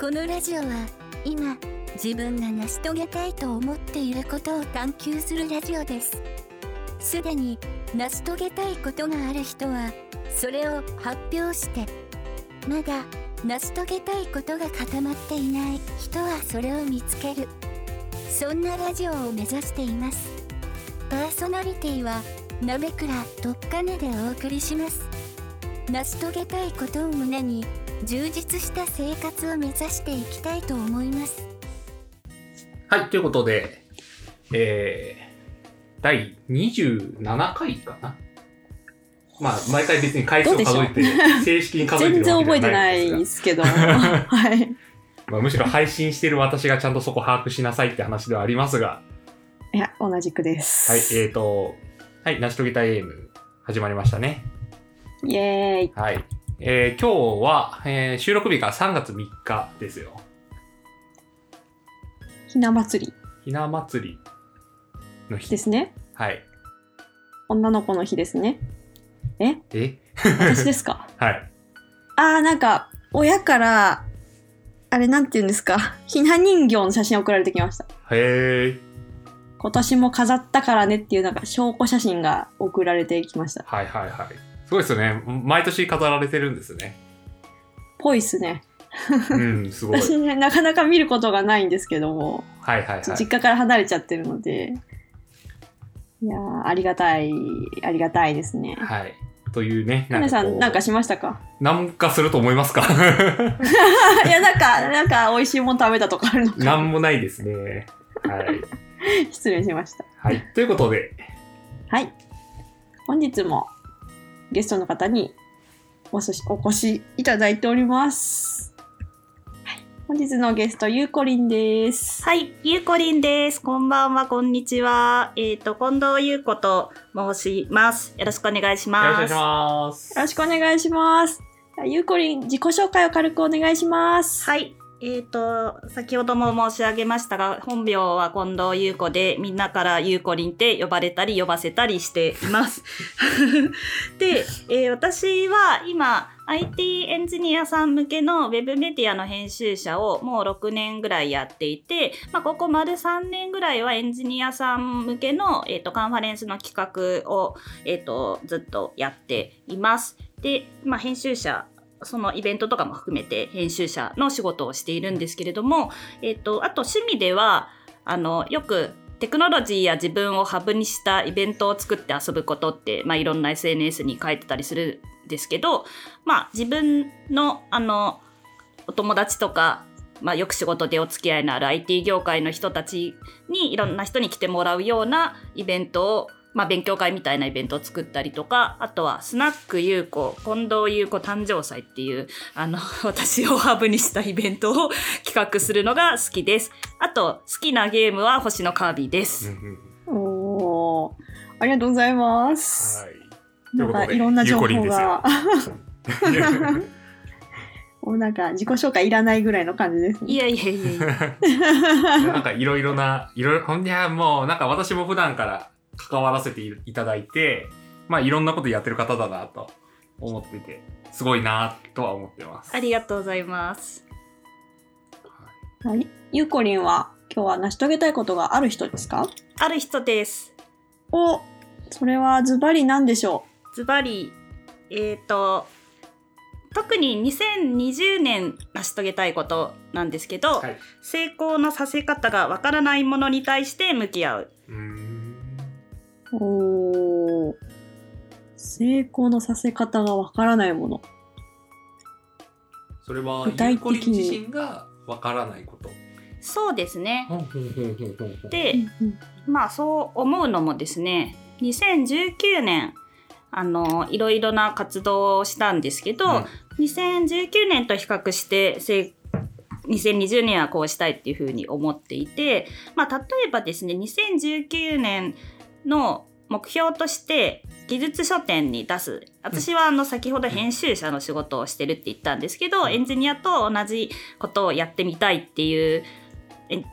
このラジオは今自分が成し遂げたいと思っていることを探求するラジオです。すでに成し遂げたいことがある人はそれを発表してまだ成し遂げたいことが固まっていない人はそれを見つける。そんなラジオを目指しています。パーソナリティは鍋倉とっかねでお送りします。成し遂げたいことを胸に充実した生活を目指していきたいと思いますはい、ということで、えー、第27回かな？まあ、毎回別に回数を数えて、正式に数えて全然るわけでは覚えてないいなでです すけど。はい。が、まあ、むしろ配信してる私がちゃんとそこ把握しなさいって話ではありますが、いや、同じくです。はい、えーと、はい、成し遂げたいエーム、始まりましたね。イエーイ。はい。えー、今日は、えー収録日が3月3日ですよ。ひな祭りひな祭りの日。ですね。はい。女の子の日ですね。え？え？私ですか？はい。あー、なんか、親から、あれなんて言うんですか？ひな人形の写真送られてきました。へー。今年も飾ったからねっていうなんか証拠写真が送られてきました。はいはいはい。すごいですよね。毎年飾られてるんですね。ぽいっすね。うん、すごい。私ね、なかなか見ることがないんですけども、はいはいはい。実家から離れちゃってるので、いやーありがたい、ありがたいですね。はい。というね。かねさん、なんかしましたか？なんかすると思いますか？いや、なんか、なんか美味しいもん食べたとかあるのかなんもないですね。はい。失礼しました。はい。ということで、はい。本日もゲストの方におそしお越しいただいております。はい。本日のゲスト、ゆうこりんです。はい、ゆうこりんです。こんばんは、こんにちは。えっ、と、近藤ゆうこと申します。よろしくお願いしよろしくお願いします。ます。よろしくお願いします。ゆうこりん、自己紹介を軽くお願いします。はい。えっ、と、先ほども申し上げましたが、本名は近藤優子で、みんなからゆうこりんって呼ばれたり呼ばせたりしています。で、えー私は今、IT エンジニアさん向けのウェブメディアの編集者をもう6年ぐらいやっていて、まあ、ここ丸3年ぐらいはエンジニアさん向けの、えー、とカンファレンスの企画を、えー、とずっとやっています。で、まあ、編集者そのイベントとかも含めて編集者の仕事をしているんですけれども、えっとあと趣味ではあのよくテクノロジーや自分をハブにしたイベントを作って遊ぶことって、まあ、いろんな SNS に書いてたりするんですけど、まあ、自分のあのお友達とか、まあ、よく仕事でお付き合いのある IT 業界の人たちにいろんな人に来てもらうようなイベントをまあ、勉強会みたいなイベントを作ったりとかあとはスナック優子近藤優子誕生祭っていうあの 私をハブにしたイベントを企画するのが好きですあと好きなゲームは星のカービィでうんす、うんおー、ありがとうございます。はい。なんかといろんな情報が、もう なんか自己紹介いらないぐらいの感じですね。いやいやいやいや なんかいろいろな、いろいろ、ほんいやもうなんか私も普段から関わらせていただいて、まあいろんなことやってる方だなと思ってて、すごいなとは思ってます。ありがとうございますはい。ゆうこりんは今日は成し遂げたいことがある人ですか？ある人ですお、それはズバリ何でしょズバリえっ、と特に2020年成し遂げたいことなんですけど、はい。成功のさせ方がわからないものに対して向き合。うおー。成功のさせ方がわからないもの。それは、具体的に。ゆうこりん自身がわからないこと。そうですね。でまあそう思うのもですね。2019年あのいろいろな活動をしたんですけど、うん。2019年と比較してせ2020年はこうしたいっていうふうに思っていて、まあ、例えばですね2019年の目標として技術書店に出す。私はあの先ほど編集者の仕事をしてるって言ったんですけどエンジニアと同じことをやってみたいっていうえ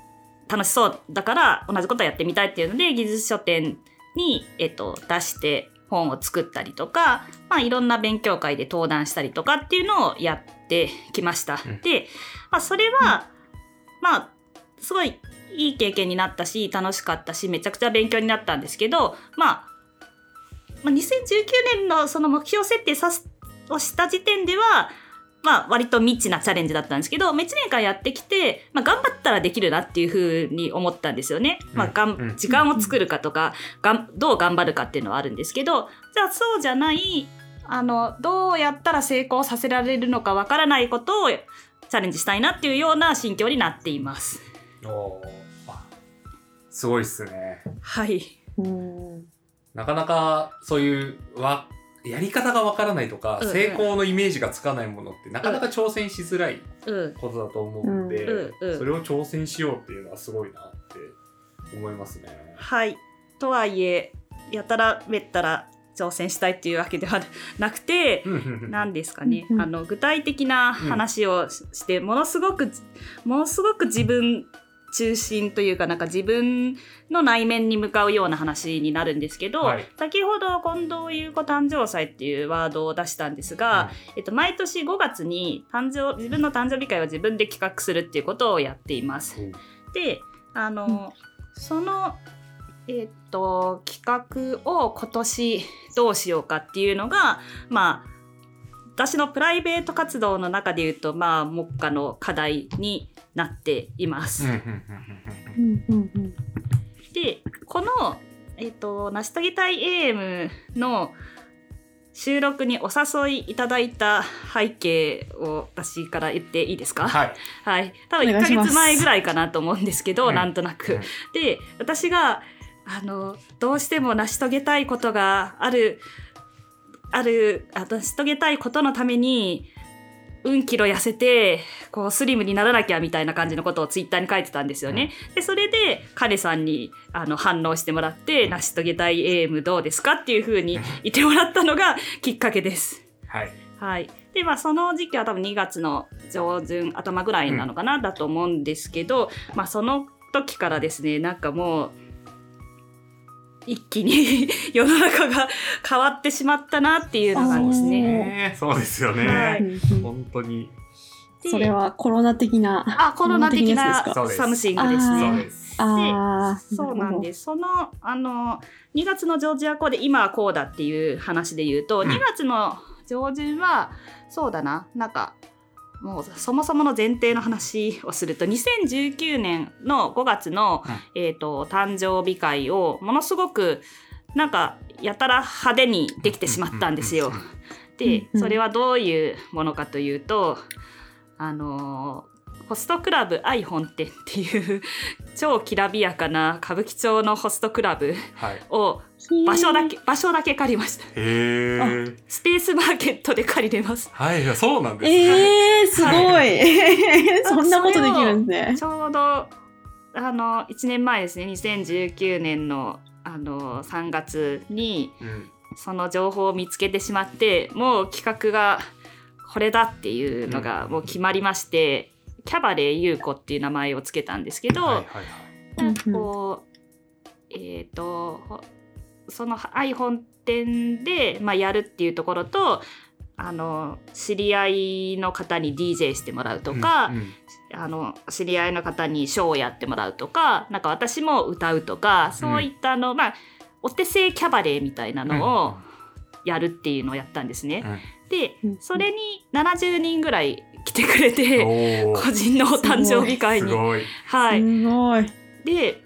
楽しそうだから同じことをやってみたいっていうので技術書店に、えっと、出して本を作ったりとか、まあ、いろんな勉強会で登壇したりとかっていうのをやってきました。うん。で、まあ、それは、まあすごいいい経験になったし楽しかったしめちゃくちゃ勉強になったんですけど、まあ、まあ2019年のその目標設定さすをした時点ではまあ割と未知なチャレンジだったんですけど1年間やってきて、まあ、頑張ったらできるなっていうふうに思ったんですよね。まあ、がんうん時間を作るかとかがんどう頑張るかっていうのはあるんですけどじゃあそうじゃないあのどうやったら成功させられるのかわからないことをチャレンジしたいなっていうような心境になっています。おーあすごいっすね。はい。うんなかなかそういうわやり方がわからないとか、うんうん成功のイメージがつかないものってなかなか挑戦しづらいうん。ことだと思うんで、うんうんうんそれを挑戦しようっていうのはすごいなって思いますね。はい。とはいえ、やたらめったら挑戦したいっていうわけではなくて、何ですかね、あの具体的な話をししてものすごくものすごく自分中心というかなんか自分の内面に向かうような話になるんですけど、はい。先ほど近藤優子誕生祭っていうワードを出したんですが、えっと、毎年5月に誕生自分の誕生日会を自分で企画するっていうことをやっています。う。んであの、その、えっと企画を今年どうしようかっていうのがまあ私のプライベート活動の中で言うとまあ目下の課題になっています。でこの、えっと成し遂げたい AM の収録にお誘いいただいた背景を私から言っていいですか？はい。はい。多分1ヶお願いします月前ぐらいかなと思うんですけど、うんなんとなく。うんで、私が、あの、どうしても成し遂げたいことがある、ある、あ成し遂げたいことのために、うんキロ痩せて、こう、スリムにならなきゃみたいな感じのことをツイッターに書いてたんですよね。で、それで、彼さんに、あの、反応してもらって、成し遂げたい AM どうですかっていうふうに 言ってもらったのがきっかけです。はい。はい。で、まあ、その時期は多分2月の上旬、頭ぐらいなのかな、だと思うんですけど、まあ、その時からですね、なんかもう、一気に 世の中が変わってしまったなっていうのがですね。そうですよね。はい本当に。でそれはコロナ的な。あ、コロナ的な something ですね。ああ、そうなんです。その、あの、2月のジョージア校で今はこうだっていう話で言うと、うん2月の上旬は、そうだな、なんか、もうそもそもの前提の話をすると、2019年の5月の、えっ、と、誕生日会をものすごく、なんか、やたら派手にできてしまったんですよ。でうんそれはどういうものかというとあのーホストクラブ愛本店っていう超きらびやかな歌舞伎町のホストクラブはい。を場所だけ場所だけ借りました。スペースマーケットで借りれますはい、そうなんですね。ええー、すごい。そんなことできるんですね。ちょうどあの1年前ですね2019年のあの3月にうん。その情報を見つけてしまってもう企画がこれだっていうのがもう決まりまして、キャバレー優子っていう名前をつけたんですけど、はいはいはい。なんかこうえっ、とほその愛本店で、まあ、やるっていうところとあの知り合いの方に DJ してもらうとか、うんうん。あの知り合いの方にショーをやってもらうとかなんか私も歌うとかそういったあの、まあお手製キャバレーみたいなのをやるっていうのをやったんですね。でうんそれに70人ぐらい来てくれて。個人のお誕生日会に。すごい。はい、すごい。で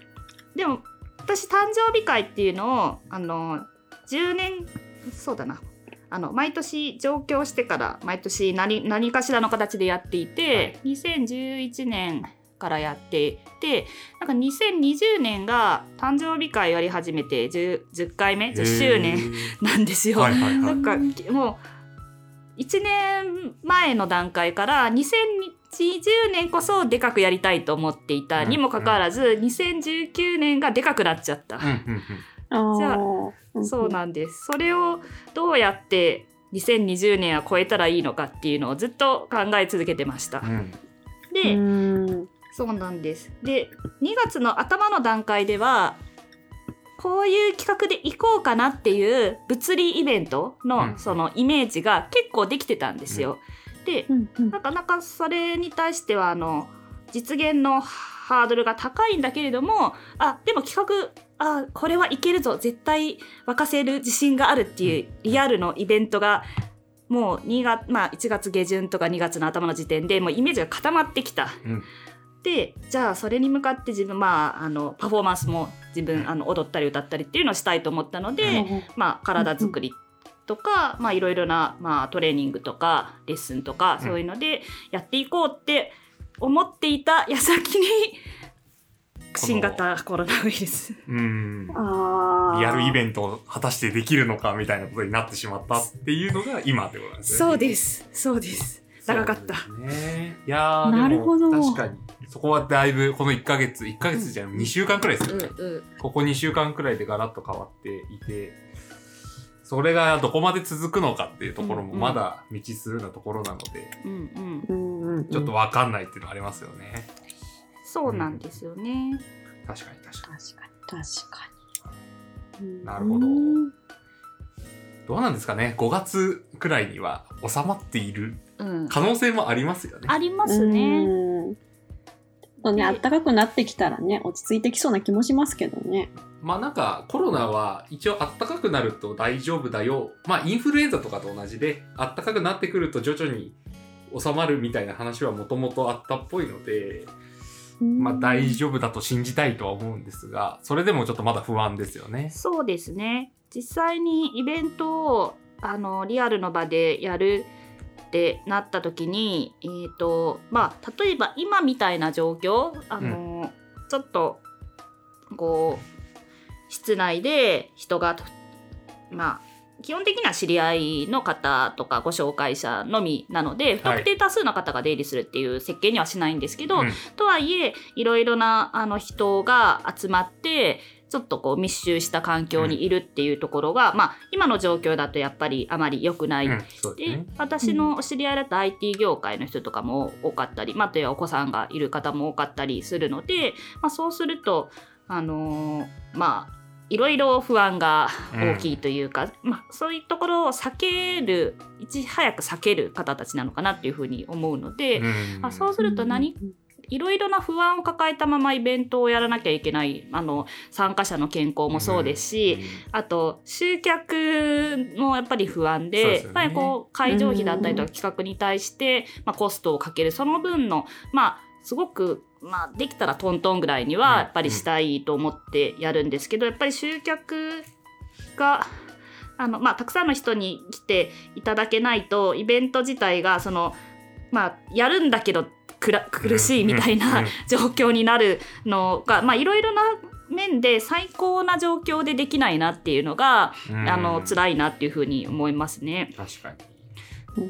でも私誕生日会っていうのをあの10年そうだなあの毎年上京してから毎年何何かしらの形でやっていて、2011年からやっていてなんか2020年が誕生日会やり始めて 10, 10回目？10周年なんですよ。はいはいは。ないんかもう1年前の段階から2020年こそでかくやりたいと思っていたにもかかわらず2019年がでかくなっちゃった、うんうんうん。あじゃああそうなんです。それをどうやって2020年は超えたらいいのかっていうのをずっと考え続けてました、うん。で、うん。そうなんです。で2月の頭の段階ではこういう企画で行こうかなっていう物理イベントうん。のそのイメージが結構できてたんですよ。でなかなかそれに対してはあの実現のハードルが高いんだけれどもあでも企画あこれはいけるぞ。絶対沸かせる自信があるっていうリアルのイベントがもう2月、まあ、1月下旬とか2月の頭の時点でもうイメージが固まってきた。うん。でじゃあそれに向かって自分まああのパフォーマンスも自分あの踊ったり歌ったりっていうのをしたいと思ったので、まあ、体作りとか、まあ、いろいろな、まあ、トレーニングとかレッスンとかうん。そういうのでやっていこうって思っていた矢先に新型コロナウイルス。うん。あー。リアルイベントを果たしてできるのかみたいなことになってしまったっていうのが今ってことなんですよね。そうです。そうです。長かった。ね。いやーなるほど。でも確かにそこはだいぶこの1ヶ月1ヶ月じゃ2週間くらいですよね、うんうん。ここ2週間くらいでガラッと変わっていてそれがどこまで続くのかっていうところもうんうん。まだ未知数なところなので、うんうん。うんうん。うんちょっと分かんないっていうのはありますよね。そうなんですよね。確かに確かに。確かに。確かに。うんなるほど。どうなんですかね？5月くらいには収まっているうん、可能性もありますよね。ありますね。とね、で暖かくなってきたらね、落ち着いてきそうな気もしますけどね。まあなんかコロナは一応暖かくなると大丈夫だよ。まあインフルエンザとかと同じで暖かくなってくると徐々に収まるみたいな話はもともとあったっぽいので、まあ大丈夫だと信じたいとは思うんですが、それでもちょっとまだ不安ですよね。そうですね実際にイベントをあのリアルの場でやるってなった時に、えーとまあ、例えば今みたいな状況あの、ちょっとこう室内で人がとまあ基本的には知り合いの方とかご紹介者のみなので不特定多数の方が出入りするっていう設計にはしないんですけど、うん。とはいえいろいろなあの人が集まってちょっとこう密集した環境にいるっていうところが、まあ今の状況だとやっぱりあまり良くない。うん、でね。私のお知り合いだと IT 業界の人とかも多かったり、まあ、あとはお子さんがいる方も多かったりするので、まあ、そうすると、あのーまあいろいろ不安が大きいというか、まあ、そういうところを避けるいち早く避ける方たちなのかなっていうふうに思うので、うんあそうすると何いろいろな不安を抱えたままイベントをやらなきゃいけないあの参加者の健康もそうですし、あと集客もやっぱり不安でやっぱりこう会場費だったりとか企画に対して、まあ、コストをかけるその分のまあすごく、まあ、できたらトントンぐらいにうん。はやっぱりしたいと思ってやるんですけどやっぱり集客が。あのまあ、たくさんの人に来ていただけないとイベント自体がその、まあ、やるんだけど苦しいみたいな状況になるのがまあいろいろな面で最高な状況でできないなっていうのが、うんあの辛いなっていうふうに思いますね。確かに。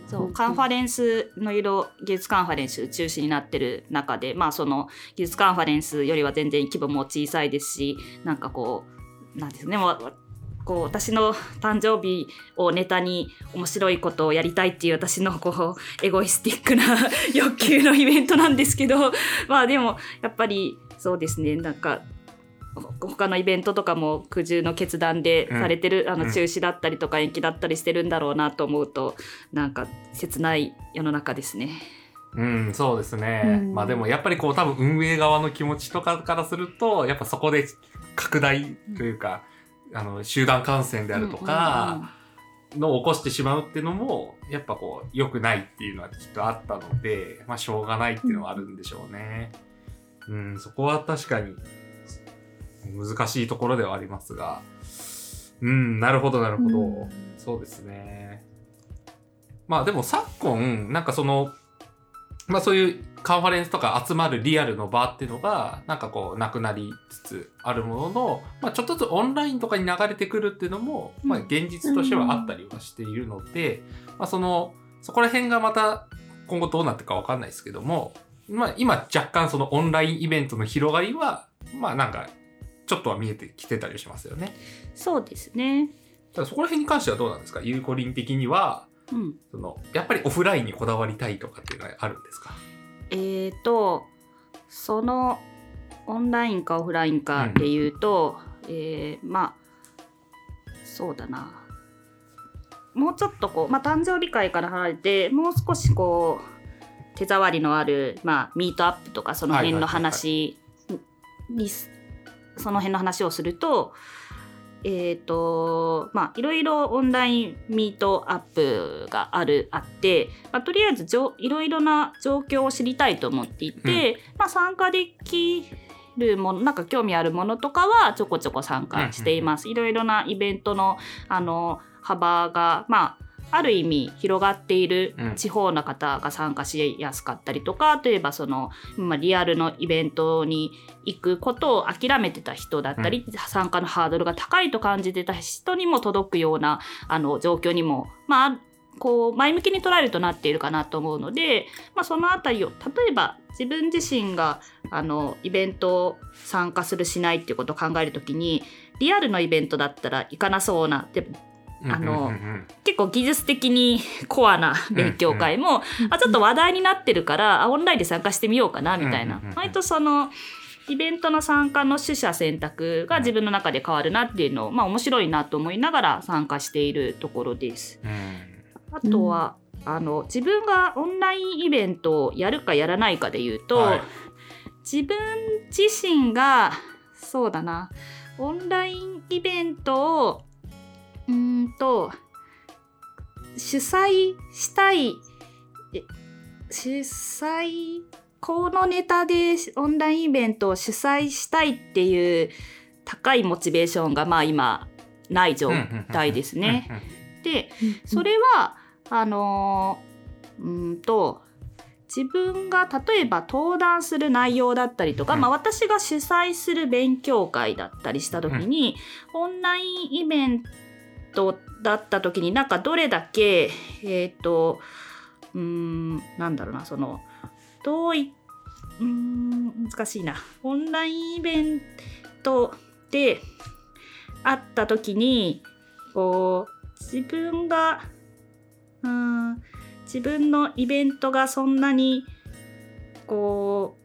そうカンファレンスの色技術カンファレンス中止になってる中でまあその技術カンファレンスよりは全然規模も小さいですしなんかこうなんですねもうこう私の誕生日をネタに面白いことをやりたいっていう私のこうエゴイスティックな 欲求のイベントなんですけど まあでもやっぱりそうですねなんかほ他のイベントとかも苦渋の決断でされてる、あうんの中止だったりとか延期だったりしてるんだろうなと思うとなんか切ない世の中ですね。うん、そうですね。うんまあでもやっぱりこう多分運営側の気持ちとかからすると、やっぱそこで拡大というか、あの、集団感染であるとか、のを起こしてしまうっていうのも、やっぱこう、良くないっていうのはきっとあったので、まあしょうがないっていうのはあるんでしょうね。うん、そこは確かに難しいところではありますが、うん、なるほどなるほど。うんそうですね。まあでも昨今、なんかその、まあそういうカンファレンスとか集まるリアルの場っていうのが、なんかこうなくなりつつあるものの、まあちょっとずつオンラインとかに流れてくるっていうのも、まあうん現実としてはあったりはしているので、まあその、そこら辺がまた今後どうなっていくかわかんないですけども、まあ今若干そのオンラインイベントの広がりは、まあなんかちょっとは見えてきてたりしますよね。そうですね。ただそこら辺に関してはどうなんですか？ゆうこりん的には、うん、そのやっぱりオフラインにこだわりたいとかっていうのはあるんですか？えーとそのオンラインかオフラインかで言うと、えーまあそうだな。もうちょっとこう、まあ、誕生日会から離れてもう少しこう手触りのある、まあ、ミートアップとかその辺の話にすその辺の話をするとえっ、とまあいろいろオンラインミートアップがあるあって、まあ、とりあえずじょいろいろな状況を知りたいと思っていて、まあ、参加できるものなんか興味あるものとかはちょこちょこ参加しています。いろいろなイベントのあの幅がまあある意味広がっているうん。地方の方が参加しやすかったりとか、例えばその、まあ、リアルのイベントに行くことを諦めてた人だったり、参加のハードルが高いと感じてた人にも届くようなあの状況にも、まあ、こう前向きに捉えるとなっているかなと思うので、まあ、そのあたりを例えば自分自身があのイベントを参加するしないっていうことを考えるときにリアルのイベントだったら行かなそうなであのうんうんうん。結構技術的にコアな勉強会も、あちょっと話題になってるからあオンラインで参加してみようかなみたいな、うんうんうんうん。割とそのイベントの参加の取捨選択が自分の中で変わるなっていうのを、まあ面白いなと思いながら参加しているところです。うん。あとは、あの自分がオンラインイベントをやるかやらないかで言うと、はい。自分自身がそうだなオンラインイベントをうーんと主催したいえ主催このネタでオンラインイベントを主催したいっていう高いモチベーションがまあ今ない状態ですね。でそれはあのーうーんと自分が例えば登壇する内容だったりとか、うん。まあ、私が主催する勉強会だったりした時に、オンラインイベントだった時になんかどれだけえっ、とうんなんだろうなそのどういうーん難しいな。オンラインイベントで会った時にこう自分がうん自分のイベントがそんなにこ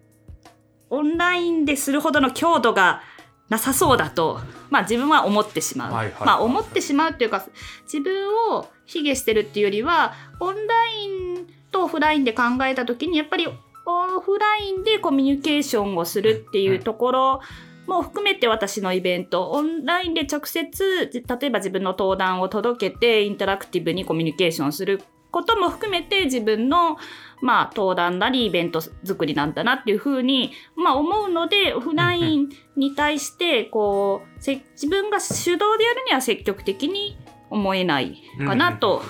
うオンラインでするほどの強度がなさそうだと、まあ、自分は思ってしまう。はいはいはいまあ、思ってしまうっていうか自分を卑下してるっていうよりはオンラインとオフラインで考えた時にやっぱりオフラインでコミュニケーションをするっていうところも含めて私のイベントオンラインで直接じ例えば自分の登壇を届けてインタラクティブにコミュニケーションすることも含めて自分の、まあ、登壇なりイベント作りなんだなっていうふうに、まあ、思うのでオフラインに対してこうせ自分が主導でやるには積極的に思えないかなと、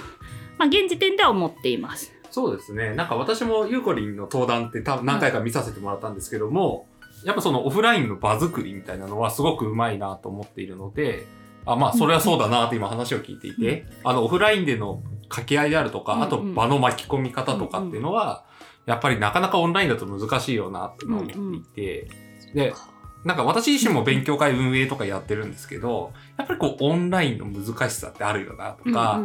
まあ、現時点では思っています。そうですね。なんか私もゆうこりんの登壇って多分何回か見させてもらったんですけども、やっぱそのオフラインの場作りみたいなのはすごくうまいなと思っているので、あ、まあそれはそうだなって今話を聞いていて、あのオフラインでの掛け合いであるとか、あと場の巻き込み方とかっていうのは、やっぱりなかなかオンラインだと難しいよなって思っていて、で、なんか私自身も勉強会運営とかやってるんですけど、やっぱりこうオンラインの難しさってあるよなとか、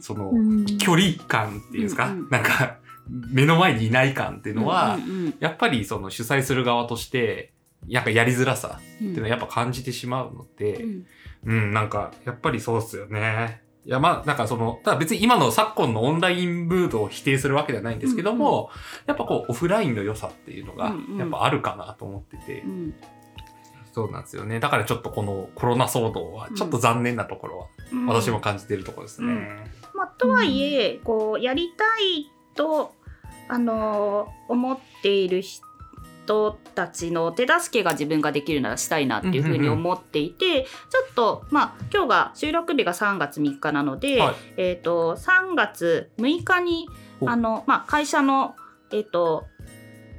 その、うん。距離感っていうんですか、なんか、目の前にいない感っていうのは、やっぱりその主催する側として、なんかやりづらさうんっていうのはやっぱ感じてしまうので、うん。うん、なんか、やっぱりそうっすよね。いや、まあ、なんかその、ただ別に今の昨今のオンラインブードを否定するわけではないんですけども、やっぱこう、オフラインの良さっていうのがうんうん、やっぱあるかなと思ってて、うん。そうなんですよね。だからちょっとこのコロナ騒動は、ちょっと残念なところは、うん。私も感じているところですね。まあ、とはいえ、こうやりたいとあの思っている人たちの手助けが自分ができるならしたいなっていうふうに思っていて、ちょっとまあ今日が収録日が3月3日なので、はい。えっ、と3月6日にお。あのまあ会社のえっ、と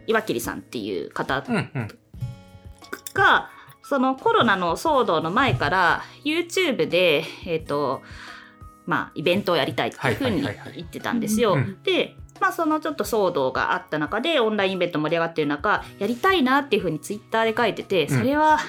岩切さんっていう方うんうん。がそのコロナの騒動の前から YouTube で、えーとまあ、イベントをやりたいっていうふうに言ってたんですよ。うん。で、まあ、そのちょっと騒動があった中でオンラインイベント盛り上がってる中やりたいなっていうふうにツイッターで書いてて、うん。それは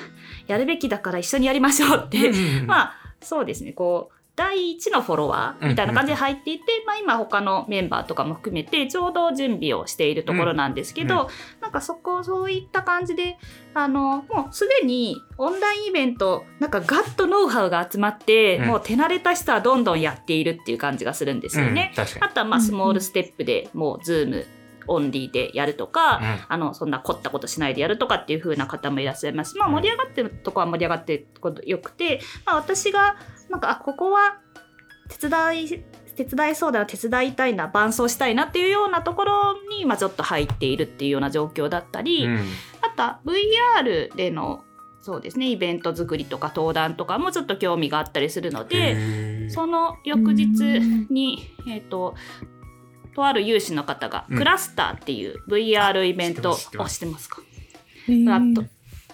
やるべきだから一緒にやりましょうって、まあそうですね。こう第一のフォロワーみたいな感じで入っていて、まあ、今他のメンバーとかも含めてちょうど準備をしているところなんですけど、うん。なんかそこそういった感じであのもうすでにオンラインイベントなんかガッとノウハウが集まって、うん。もう手慣れた人はどんどんやっているっていう感じがするんですよね。うんあとはまあスモールステップでもう Zoomオンリーでやるとか、うんあのそんな凝ったことしないでやるとかっていう風な方もいらっしゃいます。まあ、盛り上がってるとこは盛り上がってることよくて、まあ、私がなんかあここは手伝い手伝いそうだな手伝いたいな伴走したいなっていうようなところに、まあ、ちょっと入っているっていうような状況だったり、うんあとは VR でのそうですねイベント作りとか登壇とかもちょっと興味があったりするので。その翌日に、えっ、と、とある有志の方が、うん。クラスターっていう VR イベントをしてますか？ププラット。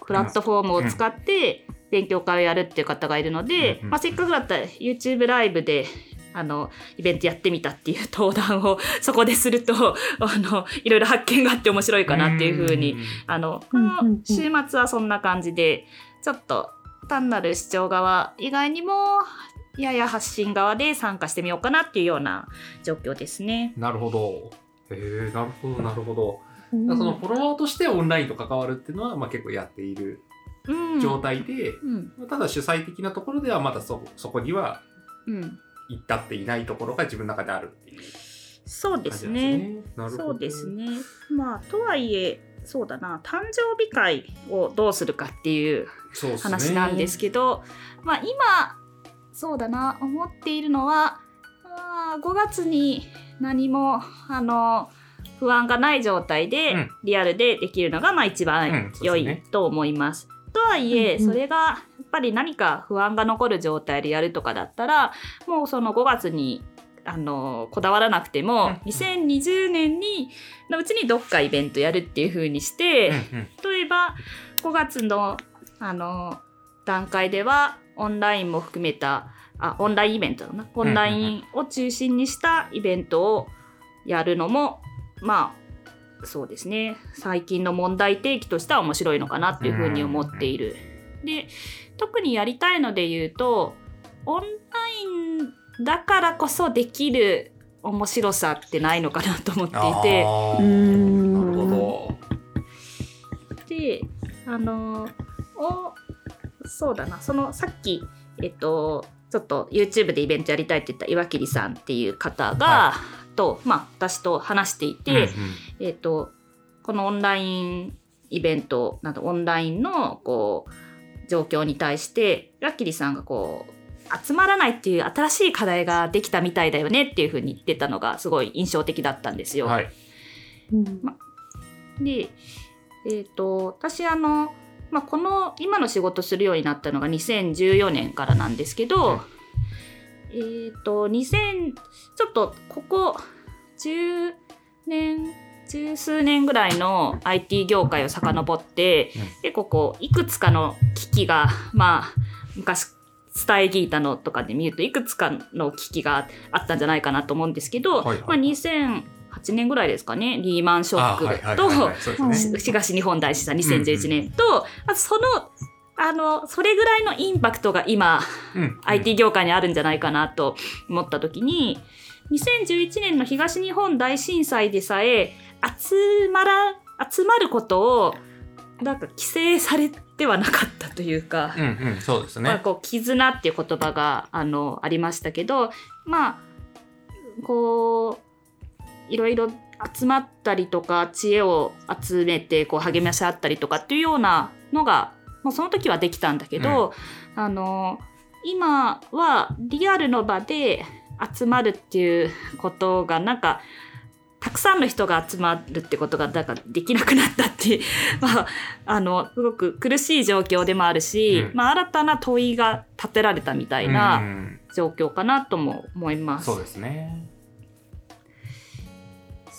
プラットフォームを使って勉強会をやるっていう方がいるので、まあ、せっかくだったら YouTube ライブであのイベントやってみたっていう登壇を そこですると あのいろいろ発見があって面白いかなっていうふうにあのこの週末はそんな感じでちょっと単なる視聴側以外にもやや発信側で参加してみようかなっていうような状況ですね。なるほど。へえなるほどなるほど。そのフォロワーとしてオンラインと関わるっていうのは、まあ、結構やっているうん、状態で、うん。まあただ主催的なところではまだそそこにはうん、行ったっていないところが自分の中であるっていうそうですね。そうですね。まあとはいえそうだな。誕生日会をどうするかっていう話なんですけど、まあ今そうだな思っているのは、まあ、5月に何もあの不安がない状態で、うん。リアルでできるのがまあ一うん番良いと思います。とはいえ、うんうん。それがやっぱり何か不安が残る状態でやるとかだったらもうその5月にあのこだわらなくても、うん。2020年にのうちにどっかイベントやるっていう風にして、うんうん。例えば5月のあの段階ではオンラインも含めたあオンラインイベントだな。オンラインを中心にしたイベントをやるのもまあそうですね。最近の問題提起としては面白いのかなっていうふうに思っている。で特にやりたいので言うとオンラインだからこそできる面白さってないのかなと思っていて。なるほであのおそうだなそのさっきえっとちょっと YouTube でイベントやりたいって言った岩切さんっていう方が、はと、まあ、私と話していど。て、うんえっとこのオンラインイベントなどオンラインのこう状況に対して岩切さんがこう集まらないっていう新しい課題ができたみたいだよねっていうふうに言ってたのがすごい印象的だったんですよ。うんはい。うんで、えっと私あの、まあ、この今の仕事するようになったのが2014年からなんですけど、えっと2000ちょっとここ10年十数年ぐらいの IT 業界を遡って、うん。結構こういくつかの機器がまあ昔伝えギータのとかで見るといくつかの機器があったんじゃないかなと思うんですけど、はいはいまあ、2008年ぐらいですかねリーマンショックと。東日本大震災2011年と、あとそのあのそれぐらいのインパクトが今、うん。IT 業界にあるんじゃないかなと思った時に2011年の東日本大震災でさえ集まら集まることをなんか規制されてはなかったというか。うんうん、そうですまあ、ね。こう絆っていう言葉があのありましたけどまあこういろいろ集まったりとか知恵を集めてこう励まし合ったりとかっていうようなのがもうその時はできたんだけど、あの今はリアルの場で集まるっていうことがなんかたくさんの人が集まるってことがだからできなくなったっていう、まあ、あのすごく苦しい状況でもあるし、うんまあ、新たな問いが立てられたみたいなうん状況かなとも思います。そうですね。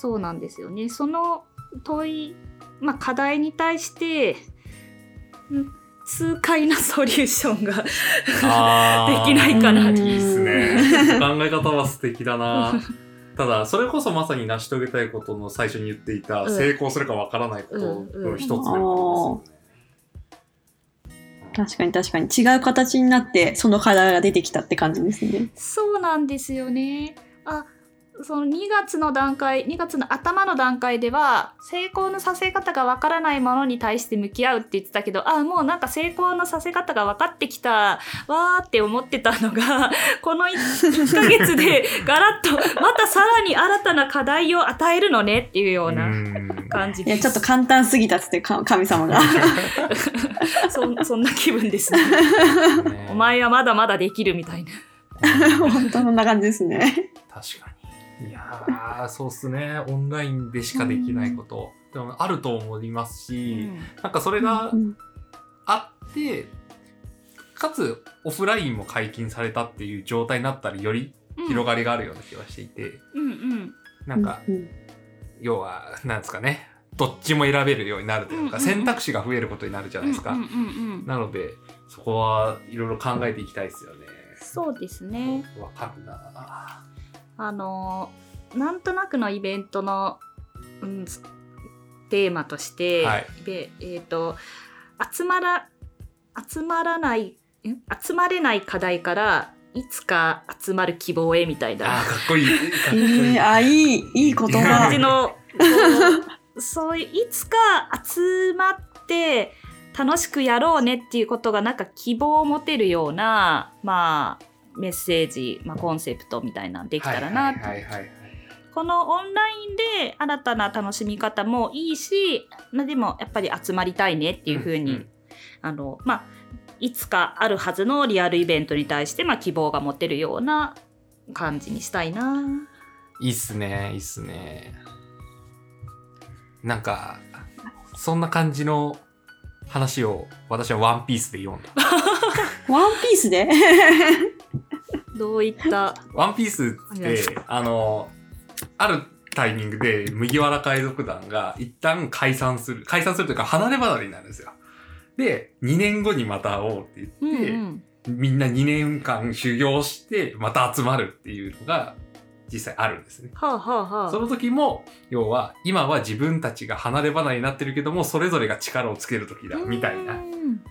そうなんですよね。その問い、まあ、課題に対してん痛快なソリューションができないかなうんいいっすね。考え方は素敵だな。ただ、それこそまさに成し遂げたいことの最初に言っていた、うん成功するかわからないことの一つでもありますよね。確かに確かに。違う形になって、その課題が出てきたって感じですね。そうなんですよね。あその2月の段階2月の頭の段階では成功のさせ方がわからないものに対して向き合うって言ってたけどあもうなんか成功のさせ方が分かってきたわーって思ってたのが この 1, ヶ月でガラッとまたさらに新たな課題を与えるのねっていうようなうん感じいや、です。ちょっと簡単すぎたっつって、か神様が。そそんな気分ですね。ねお前はまだまだできるみたいな。本当そんな感じですね。確かに。いやー、そうっすね。オンラインでしかできないこと。でもあると思いますし、なんかそれがうんあって、かつオフラインも解禁されたっていう状態になったらより広がりがあるような気がしていて、うんうんなんか、うん要は、なんですかね。どっちも選べるようになるというか、うんうんうん選択肢が増えることになるじゃないですか。うんうんうんうんなので、そこはいろいろ考えていきたいですよね。そうですね。わかるなあのなんとなくのイベントの、うん、テーマとして、はいでえっ、と集まら集まらないん集まれない課題からいつか集まる希望へみたいあーなかっこいい。かっこいい。えー、あ、いい、いい言感葉じ。の そういういつか集まって楽しくやろうねっていうことがなんか希望を持てるようなまあメッセージ、まあ、コンセプトみたいなのできたらな。このオンラインで新たな楽しみ方もいいし、まあ、でもやっぱり集まりたいねっていうふうに、うんうんあのまあいつかあるはずのリアルイベントに対して、まあ、希望が持てるような感じにしたいな。いいっすね、いいっすね。なんか、そんな感じの話を私はワンピースで読んだ。ワンピースで？どういった？ワンピースっはいて、あの、あるタイミングで麦わら海賊団が一旦解散する、解散するというか離れ離れになるんですよ。で、2年後にまた会おうってうん言って、うんみんな2年間修行してまた集まるっていうのが実際あるんですね。はあはあはあその時も、要は、今は自分たちが離れ離れになってるけども、それぞれが力をつける時だ、みたいなう。ん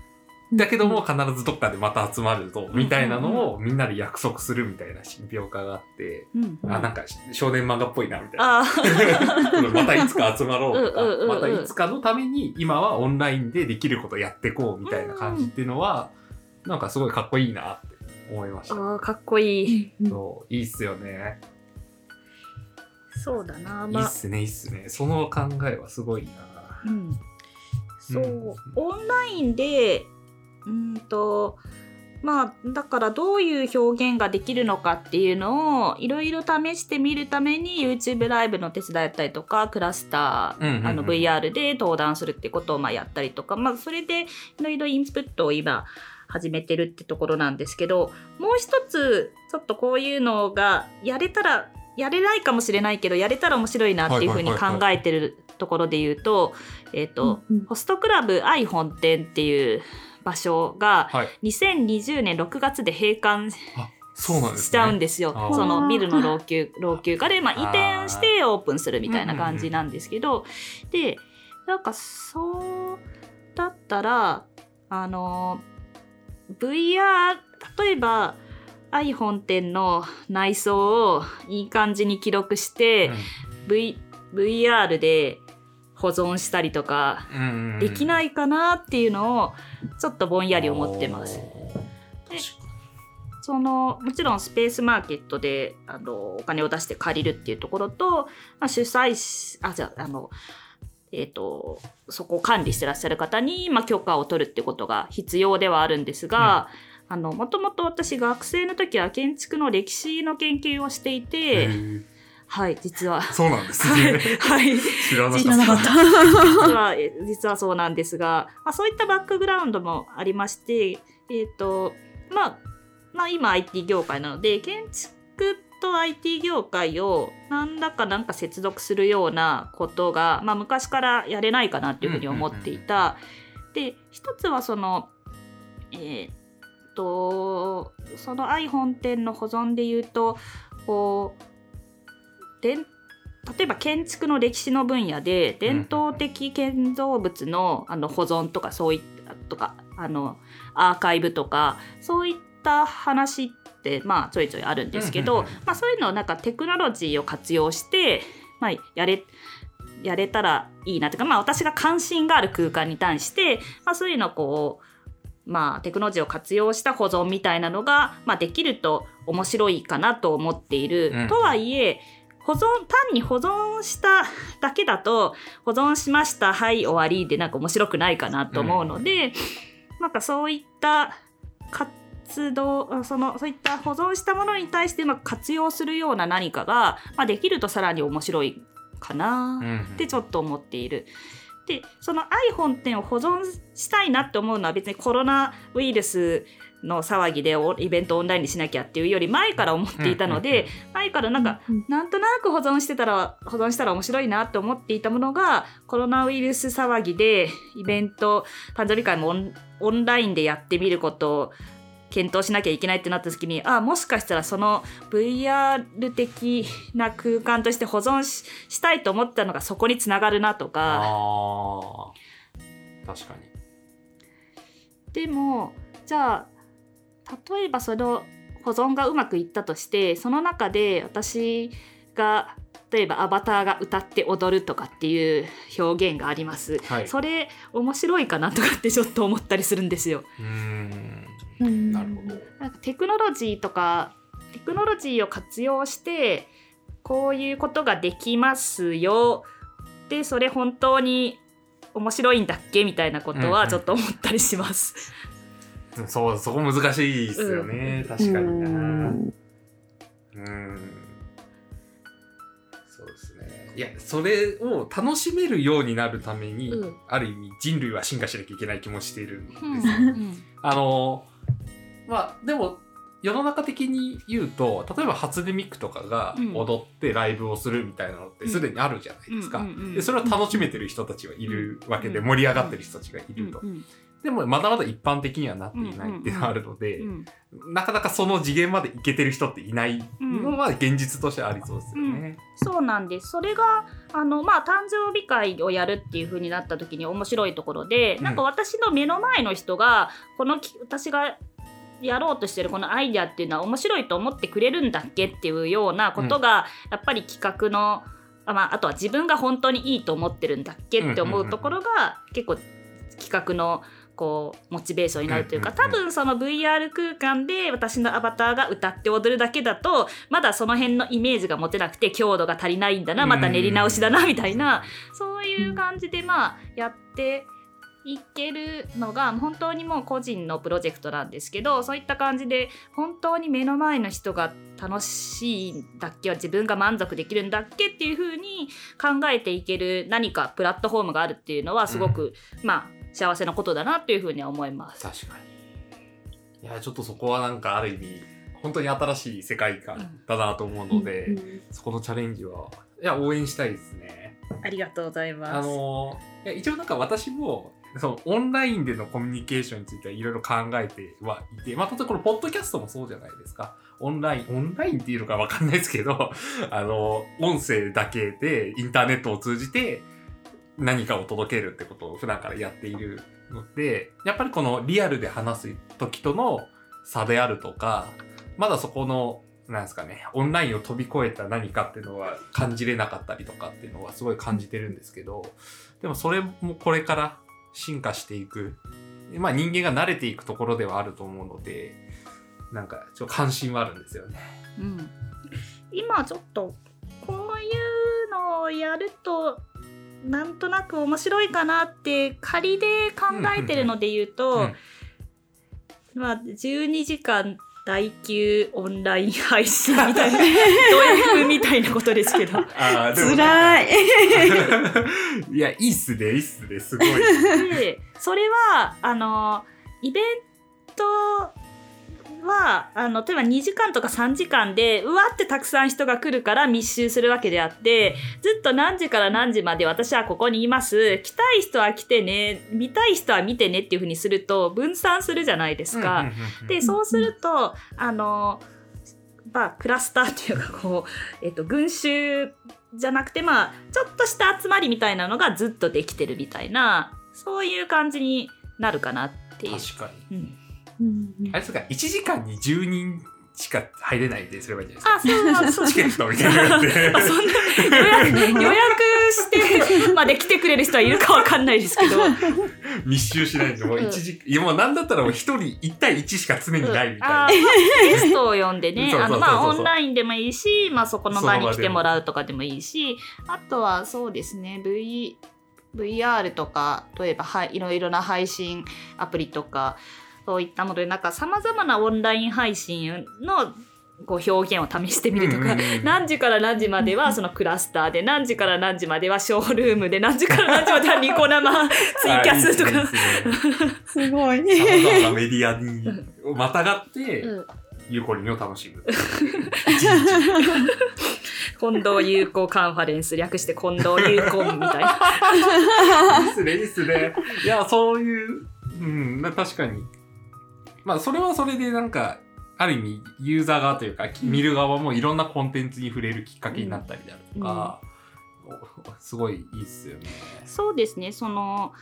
だけども、必ずどっかでまた集まるぞ、みたいなのをみんなで約束するみたいな信憑化があって、うんあ、なんか少年漫画っぽいな、みたいな。あ またいつか集まろうとか、またいつかのために、今はオンラインでできることやってこう、みたいな感じっていうのは、なんかすごいかっこいいなって思いました。あかっこいい。そう、いいっすよね。そうだな。いいまあっすね、いいっすね。その考えはすごいな。うん、そう、うんオンラインでうんとまあだからどういう表現ができるのかっていうのをいろいろ試してみるために YouTube ライブの手伝いやったりとかクラスター、うんうんうん。あの VR で登壇するってことをまあやったりとか、まあ、それでいろいろインプットを今始めてるってところなんですけどもう一つちょっとこういうのがやれたらやれないかもしれないけどやれたら面白いなっていうふうに考えてるところで言うと、えっ、と、ホストクラブ愛本店っていう場所がはい。2020年6月で閉館あ、そうなんですね。しちゃうんですよ。そのビルの老朽老朽化で、まあ、移転してオープンするみたいな感じなんですけど、でなんかそうだったらあの VR 例えば愛本店の内装をいい感じに記録して、v VR で保存したりとかうんうんうんできないかなっていうのをちょっとぼんやり思ってます。おー。確かそのもちろんスペースマーケットであのお金を出して借りるっていうところと、まあ、主催しあじゃああの、えー、とそこを管理してらっしゃる方に、まあ、許可を取るってことが必要ではあるんですが、あのもともと私学生の時は建築の歴史の研究をしていに。て、はい実は。そうなんですはいね。はい、知らなかった。実はえ実はそうなんですが、まあ、そういったバックグラウンドもありまして、えーとまあ、まあ今 IT 業界なので建築と IT 業界を何らかなんか接続するようなことが、まあ、昔からやれないかなっていうふうに思っていた。で一つはそのえーとその愛本店の保存で言うとこうでん例えば建築の歴史の分野で伝統的建造物のあの保存とかそういったとかあのアーカイブとかそういった話ってまあちょいちょいあるんですけど、まあ、そういうのをなんかテクノロジーを活用して、まあ、やれやれたらいいなというか、まあ、私が関心がある空間に対して、まあ、そういうのをこう、まあ、テクノロジーを活用した保存みたいなのが、まあ、できると面白いかなと思っている。うん。とはいえ保存単に保存しただけだと保存しましたはい終わりでなんか面白くないかなと思うので、なんかそういった活動あそのそういった保存したものに対してうまく活用するような何かが、まあ、できるとさらに面白いかなうんってちょっと思っている。でその iPhone 10を保存したいなって思うのは別にコロナウイルスの騒ぎでおイベントをオンラインにしなきゃっていうより前から思っていたので、前からなんかうんなんとなく保存してたら保存したら面白いなって思っていたものがコロナウイルス騒ぎでイベント誕生日会もオンオンラインでやってみることを検討しなきゃいけないってなった時にあもしかしたらその VR 的な空間として保存ししたいと思ったのがそこにつながるなとか。確かに。でもじゃあ例えばその保存がうまくいったとしてその中で私が例えばアバターが歌って踊るとかっていう表現があります。はいそれ面白いかなとかってちょっと思ったりするんですよ。うーんうんなるほどなんかテクノロジーとかテクノロジーを活用してこういうことができますよでそれ本当に面白いんだっけみたいなことうんうんはちょっと思ったりします。そうそこ難しいですよね、確かにうな。うん。ん。そうですね。いやそれを楽しめるようになるために、うん。ある意味人類は進化しなきゃいけない気もしているんですよ、うん。あのまあでも世の中的に言うと例えば初音ミクとかがうん。踊ってライブをするみたいなのってすでにあるじゃないですか、うんうんうんでそれを楽しめてる人たちはいるわけでうん。盛り上がってる人たちがいると、うんでもまだまだ一般的にはなっていないっていうのがあるので、うんなかなかその次元までいけてる人っていないのは現実としてありそうですよね。そうなんです。それがあの、まあ、誕生日会をやるっていう風になった時に面白いところで、うん。なんか私の目の前の人がこのき私がやろうとしてるこのアイデアっていうのは面白いと思ってくれるんだっけっていうようなことが、やっぱり企画のあ,、まあ、あとは自分が本当にいいと思ってるんだっけって思うところが結構企画のこうモチベーションになるというか、うんうんうん。多分その VR 空間で私のアバターが歌って踊るだけだとまだその辺のイメージが持てなくて強度が足りないんだなまた練り直しだなみたいなそういう感じでまあやっていけるのが本当にもう個人のプロジェクトなんですけどそういった感じで本当に目の前の人が楽しいんだっけは自分が満足できるんだっけっていう風に考えていける何かプラットフォームがあるっていうのはすごく、まあ幸せなことだなという風には思います。確かに。いやちょっとそこはなんかある意味本当に新しい世界観だなと思うので、うんそこのチャレンジはいや応援したいですね。ありがとうございます。あのいや一応なんか私もそのオンラインでのコミュニケーションについてはいろいろ考えてはいて、まあ、例えばこのポッドキャストもそうじゃないですか。オンライン、オンラインっていうのかわかんないですけど、あの、音声だけでインターネットを通じて何かを届けるってことを普段からやっているので、やっぱりこのリアルで話す時との差であるとか、まだそこの、なんですかね、オンラインを飛び越えた何かっていうのは感じれなかったりとかっていうのはすごい感じてるんですけど、でもそれもこれから進化していく、まあ人間が慣れていくところではあると思うので、なんかちょっと関心はあるんですよね。うん、今ちょっとこういうのをやるとなんとなく面白いかなって仮で考えてるので言うと、うんまあ12時間第9オンライン配信みたいな ド F みたいなことですけど あーでも辛なんかい。いや、いいっすね、いいっすね、すごい。でそれはあのイベントはあの例えば2時間とか3時間でうわってたくさん人が来るから密集するわけであってずっと何時から何時まで私はここにいます来たい人は来てね見たい人は見てねっていうふうにすると分散するじゃないですか。でそうするとあのまあクラスターっていうかこう、えっと、群衆じゃなくてまあちょっとした集まりみたいなのがずっとできてるみたいなそういう感じになるかなってっていう。確かに。うんうんあれですか、1時間に10人しか入れないですればいいんじゃないですか。あ、そうチケットみたいな予約予約してまで来てくれる人はいるかわかんないですけど。密集しないともううん。1時、いやもうなんだったらもう1人1対1しか常にないみたいな。あーまあゲストを呼んでね。あのまあオンラインでもいいし、まあ、そこの場に来てもらうとかでもいいし。あとはそうですね v VR とか例えばはいいろいろな配信アプリとかそういったのでなんかさまざまなオンライン配信のこう表現を試してみるとか、何時から何時まではそのクラスターで何時から何時まではショールームで何時から何時まではニコ生ツイキャスとか。すごい。さまざまなメディアにまたがって、うんゆうこりんを楽しむ。近藤友好カンファレンス略して近藤友好みたいな。いいっすね、いいっすね。いや、そういう、うん、な確かに。まあ、それはそれでなんか、ある意味、ユーザー側というか、見る側もいろんなコンテンツに触れるきっかけになったりだとか、おすごいいいっすよね。そうですねその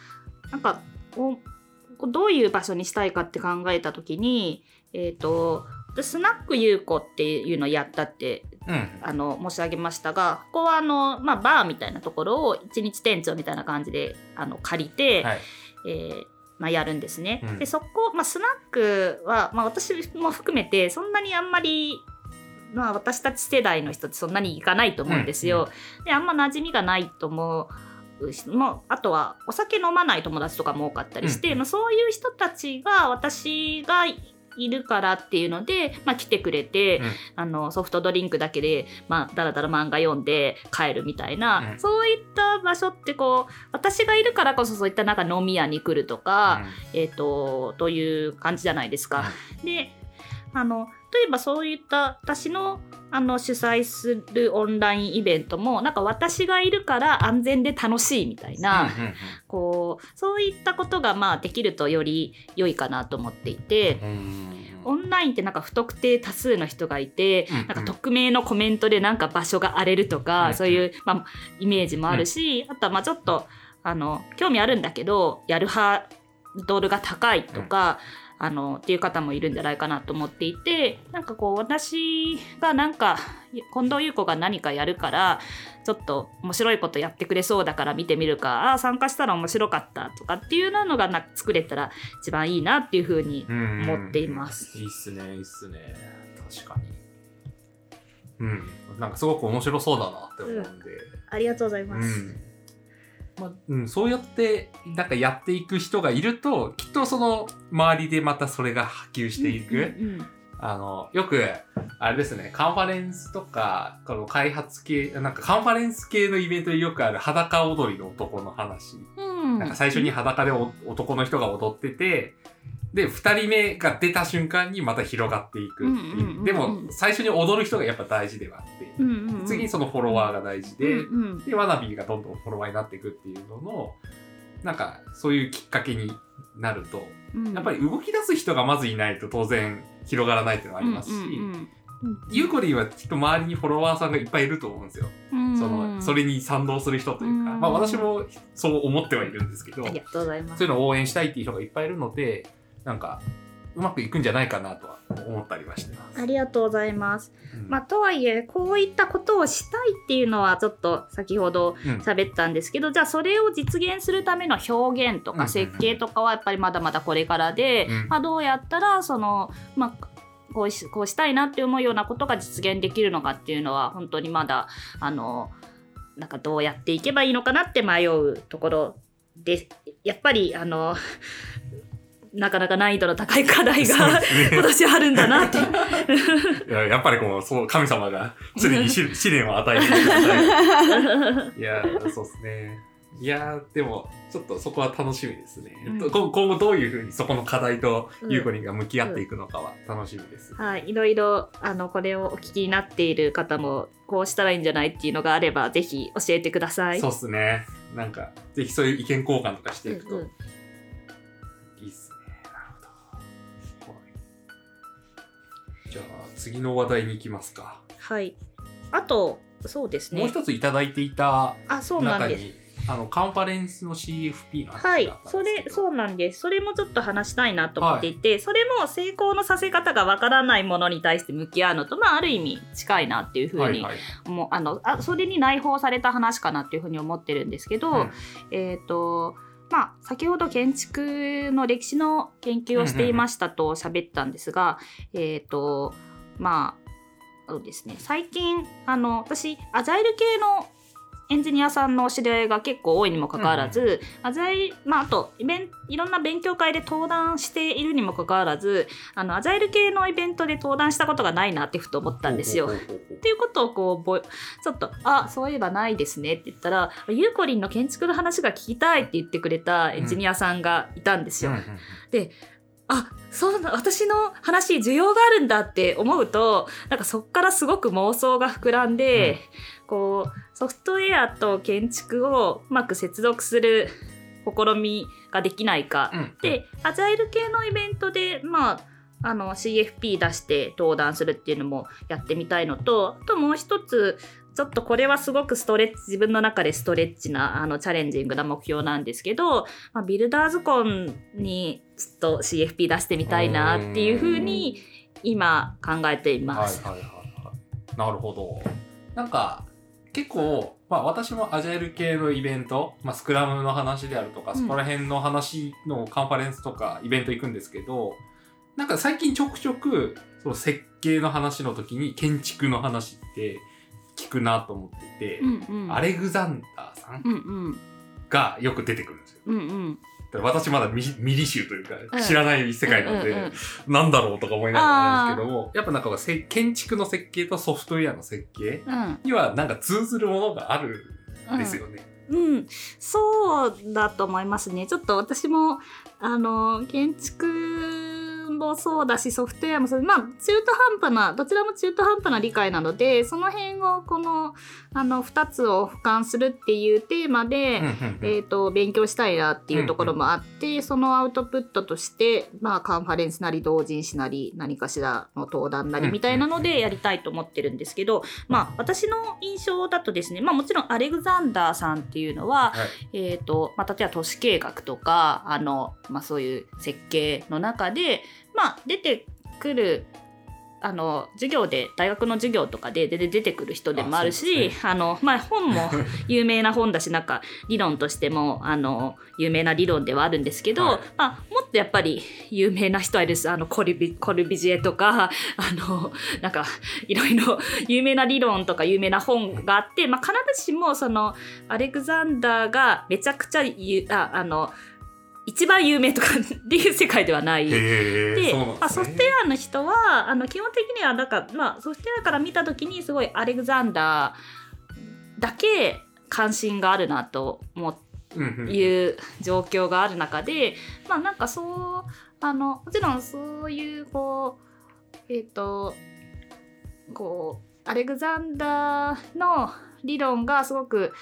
なんかこうこうどういう場所にしたいかって考えた時にえっ、と私スナック優子っていうのをやったってうん。あの申し上げましたがここはあの、まあ、バーみたいなところを一日店長みたいな感じであの借りて、はい。えーまあ、やるんですね。うんでそこ、まあ、スナックは、まあ、私も含めてそんなにあんまり、まあ、私たち世代の人ってそんなに行かないと思うんですよ。であんま馴染みがないと思うしもうあとはお酒飲まない友達とかも多かったりして、うんまあ、そういう人たちが私がいるからっていうので、まあ、来てくれて、うん。あのソフトドリンクだけで、まあ、だらだら漫画読んで帰るみたいな、うん。そういった場所ってこう私がいるからこそそういったなんか飲み屋に来るとか、えー、とという感じじゃないですか。であの例えばそういった私のあの主催するオンラインイベントもなんか私がいるから安全で楽しいみたいな、こうそういったことがまあできるとより良いかなと思っていて。オンラインってなんか不特定多数の人がいて、うんうん。なんか匿名のコメントでなんか場所が荒れるとか、うんそういう、まあ、イメージもあるし、あとはまあちょっとあの興味あるんだけどやるハードルが高いとか、あのっていう方もいるんじゃないかなと思っていてなんかこう私がなんか近藤優子が何かやるからちょっと面白いことやってくれそうだから見てみるかああ参加したら面白かったとかっていうのがな作れたら一番いいなっていうふうにうん思っています。いいっすね、いいっすね。確かに。うん。なんかすごく面白そうだなって思うんで。ありがとうございます。うん。まあ、うん、そうやって、なんかやっていく人がいると、きっとその周りでまたそれが波及していく。うんあの、よく、あれですね、カンファレンスとか、この開発系、なんかカンファレンス系のイベントでよくある裸踊りの男の話。うんなんか最初に裸でお男の人が踊ってて、で、二人目が出た瞬間にまた広がっていくっていう。でも、最初に踊る人がやっぱ大事ではあって、うんうんうん。次そのフォロワーが大事で、うんうん。で、ワナビーがどんどんフォロワーになっていくっていうのの、なんか、そういうきっかけになると、うん。やっぱり動き出す人がまずいないと当然広がらないっていうのがありますし、うんゆうこりんはきっと周りにフォロワーさんがいっぱいいると思うんですよ。うんうん。その、それに賛同する人というか、うん。まあ私もそう思ってはいるんですけど、ありがとうございます。そういうのを応援したいっていう人がいっぱいいるので、なんか、うまくいくんじゃないかなとは思ったりはしてます。ありがとうございます。うんまあ、とはいえこういったことをしたいっていうのはちょっと先ほどうん喋ったんですけど、じゃあそれを実現するための表現とうんうんうんか設計とかはやっぱりまだまだこれからで、うんまあ、どうやったらその、まあ、こうしこうしたいなって思うようなことが実現できるのかっていうのは本当にまだあのなんかどうやっていけばいいのかなって迷うところでやっぱりあのなかなか難易度の高い課題がね 今年あるんだなって。いややっぱりこう、そう、神様が常に試試練を与えてください。いやー、そうですね。いやー、でも、ちょっとそこは楽しみですね。うんと今今後どういうふうにそこの課題とうんゆうこりんが向き合っていくのかは楽しみです。はい、いろいろあのこれをお聞きになっている方もこうしたらいいんじゃないっていうのがあればぜひ教えてください。そうっすね。なんか、ぜひそういう意見交換とかしていくとうんうん次の話題に行きますか。はい。あとそうですね。もう一ついただいていたあそうなん中です。に、あのカンファレンスの CFP のはい話だったそんですけどれそうなんですそれもちょっと話したいなと思っていて、それも成功のさせ方がわからないものに対して向き合うのとまあある意味近いなっていうふうにはいはいもうあのあそれに内包された話かなっていうふうに思ってるんですけど、うんえっ、とまあ先ほど建築の歴史の研究をしていましたと喋ったんですが、えっ、とまあそうですね最近あの私アジャイル系のエンジニアさんのお知り合いが結構多いにもかかわらず、アジャイまああとイベンいろんな勉強会で登壇しているにもかかわらずあのアジャイル系のイベントで登壇したことがないなってふと思ったんですよ。っていうことをこうぼちょっと「あそういえばないですね」って言ったら「ゆうこりんの建築の話が聞きたい」って言ってくれたエンジニアさんがいたんですよ。うんうんあそうな私の話需要があるんだって思うとなんかそっからすごく妄想が膨らんで、こうソフトウェアと建築をうまく接続する試みができないか、うん。うん。でアジャイル系のイベントでまああの CFP 出して登壇するっていうのもやってみたいのとあともう一つちょっとこれはすごくストレッチ自分の中でストレッチなあのチャレンジングな目標なんですけど、まあ、ビルダーズコンにちょっと CFP 出してみたいなっていうふうに今考えています。はいはいはいはい。なるほど。なんか結構、まあ私もアジャイル系のイベント、まあスクラムの話であるとか、うんそこら辺の話のカンファレンスとかイベント行くんですけど、なんか最近ちょくちょくその設計の話の時に建築の話って聞くなと思ってて、うんうん。アレグザンダーさんうんうん。がよく出てくるんですよ。うんうん。私まだミミリ集といううん。か知らない世界なので、うんうんうん。なんだろうとか思いながらなんですけども、やっぱなんかせ建築の設計とソフトウェアの設計うん。にはなんか通ずるものがあるんですよね。うん、そうだと思いますね。ちょっと私もあの建築もそうだしソフトウェアもそうまあ中途半端などちらも中途半端な理解なのでその辺をこのあの2つを俯瞰するっていうテーマで、えー、と勉強したいなっていうところもあって、そのアウトプットとして、まあ、カンファレンスなり同人誌なり何かしらの登壇なりみたいなのでやりたいと思ってるんですけど、まあ、私の印象だとですね、まあ、もちろんアレグザンダーさんっていうのは、はい。えーとまあ、例えば都市計画とかあの、まあ、そういう設計の中で、まあ、出てくるあの授業で大学の授業とかで出てくる人でもあるしですあの、まあ、本も 有名な本だしなんか理論としてもあの有名な理論ではあるんですけど、はい。まあ、もっとやっぱり有名な人はいるですあのコルビコルビジエとかあのなんかいろいろ有名な理論とか有名な本があって、まあ、必ずしもそのアレグザンダーがめちゃくちゃゆああの一番有名とかっていう世界ではない。でねまあ、ソフトウェアの人はあの基本的にはなんか、まあ、ソフトウェアから見た時にすごいアレグザンダーだけ関心があるなと思っうんうんいう状況がある中で、まあなんかそうあのもちろんそういうこうえっ、とこうアレグザンダーの理論がすごく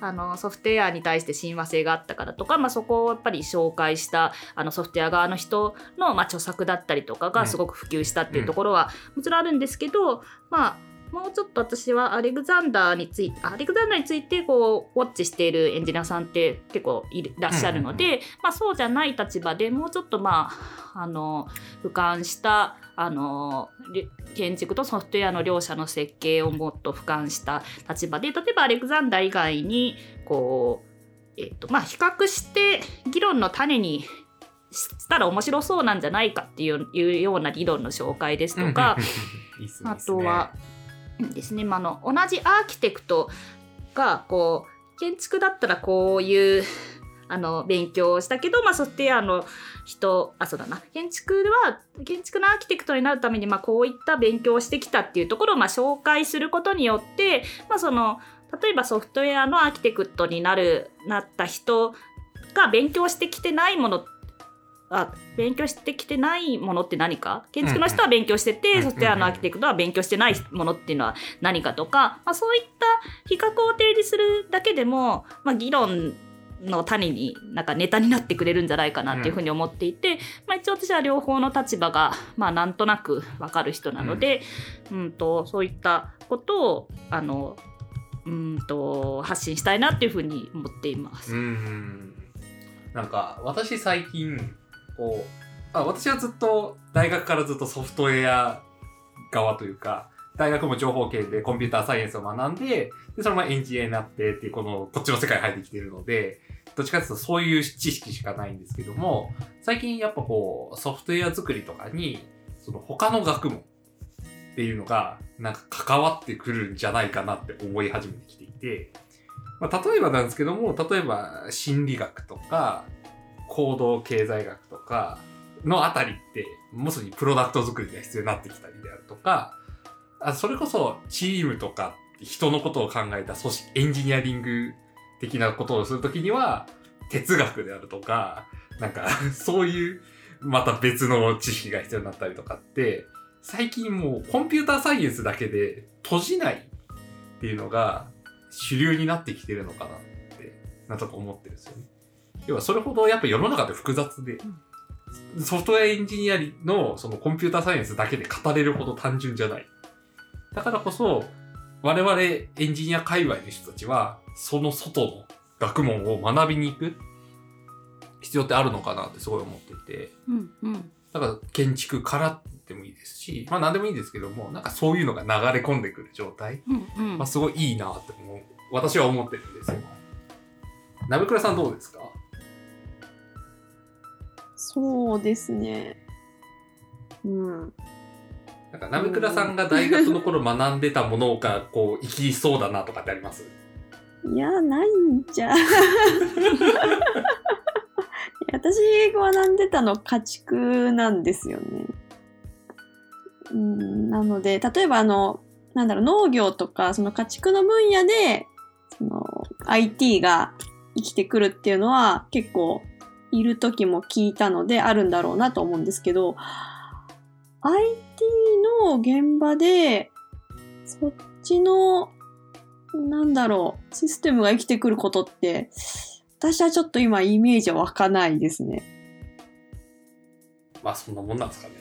あのソフトウェアに対して親和性があったからとか、まあ、そこをやっぱり紹介したあのソフトウェア側の人の、まあ、著作だったりとかがすごく普及したっていうところはもちろんあるんですけど、まあもうちょっと私はアレグザンダーについてアレグザンダーについてこうウォッチしているエンジニアさんって結構いらっしゃるので、まあ、そうじゃない立場でもうちょっとまああの俯瞰したあのり建築とソフトウェアの両者の設計をもっと俯瞰した。立場で例えばアレグザンダー以外にこう、えっとまあ、比較して議論の種にしたら面白そうなんじゃないかっていうような理論の紹介ですとか、ね。あとはですね、まあ、あの同じアーキテクトがこう建築だったらこういうあの勉強をしたけど、まあ、ソフトウェアの人あそうだな。建築は建築のアーキテクトになるために、まあ、こういった勉強をしてきたっていうところを、まあ、紹介することによって、まあ、その例えばソフトウェアのアーキテクトになるなった人が勉強してきてないものあ勉強してきてないものって何か？建築の人は勉強してて、うんうん。ソフトウェアのアーキテクトは勉強してないものっていうのは何かとか、まあ、そういった比較を提示するだけでも、まあ、議論の種になんかネタになってくれるんじゃないかなっていうふうに思っていて、まあ、一応私は両方の立場が、まあ、なんとなく分かる人なので、うん。とそういったことをあのうんと発信したいなっていうふうに思っています。うん。なんか私最近こうあ私はずっと大学からずっとソフトウェア側というか大学も情報系でコンピューターサイエンスを学んででそのままエンジニアになってっていうこのこっちの世界に入ってきてるのでどっちかというとそういう知識しかないんですけども最近やっぱこうソフトウェア作りとかにその他の学問っていうのがなんか関わってくるんじゃないかなって思い始めてきていて、まあ、例えばなんですけども例えば心理学とか行動経済学とかのあたりってもうすでにプロダクト作りが必要になってきたりであるとかあそれこそチームとか人のことを考えた組織エンジニアリング的なことをするときには哲学であるとかなんか そういうまた別の知識が必要になったりとかって最近もうコンピューターサイエンスだけで閉じないっていうのが主流になってきてるのかなってなんとか思ってるんですよね。要はそれほどやっぱ世の中って複雑で、ソフトウェアエンジニアのそのコンピューターサイエンスだけで語れるほど単純じゃない。だからこそ我々エンジニア界隈の人たちはその外の学問を学びに行く必要ってあるのかなってすごい思っていて。うんうんだから建築からでもいいですし、まあ何でもいいんですけども、なんかそういうのが流れ込んでくる状態、うんうんまあすごいいいなって思う、私は思ってるんですよ。鍋倉さんどうですか？そうですね。うん。なんか鍋倉さんが大学の頃学んでたものがこう生きそうだなとかってあります？いや、ないんじゃ。私が学んでたの家畜なんですよね。うん、なので、例えばあの、なんだろう、農業とか、その家畜の分野で、その IT が生きてくるっていうのは結構いる時も聞いたのであるんだろうなと思うんですけど、IT の現場で、そっちのなんだろう、システムが生きてくることって、私はちょっと今イメージは湧かないですね。まあそんなもんなんですかね。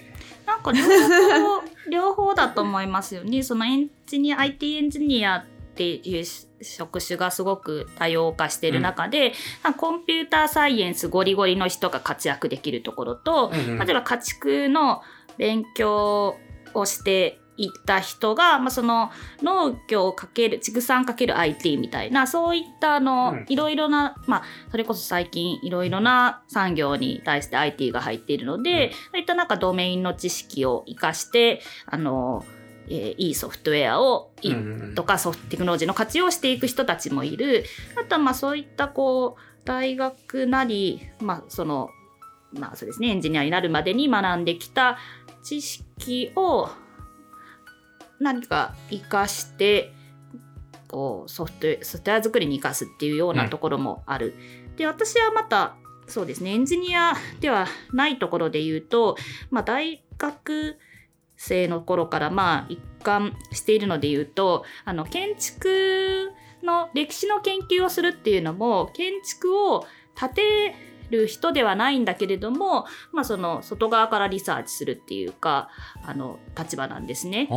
なんか両方両方だと思いますよね。そのエンジニア IT エンジニアっていう職種がすごく多様化している中で、コンピューターサイエンスゴリゴリの人が活躍できるところと、うんうん例えば家畜の勉強をしていった人が、まあ、その農業をかける畜産かける IT みたいなそういったあの、うん。いろいろな、まあ、それこそ最近いろいろな産業に対して IT が入っているので、うん。そういったなんかドメインの知識を生かしてあの、えーいいソフトウェアをいとかソフトテクノロジーの活用をしていく人たちもいる。あとはまあそういったこう大学なり、まあそのまあそうですね、エンジニアになるまでに学んできた知識を何か活かしてこうソフトソフトウェア作りに生かすっていうようなところもある。で私はまたそうですねエンジニアではないところで言うと、まあ、大学生の頃からまあ一貫しているので言うとあの建築の歴史の研究をするっていうのも建築を建てる人ではないんだけれども、まあ、その外側からリサーチするっていうかあの立場なんですね。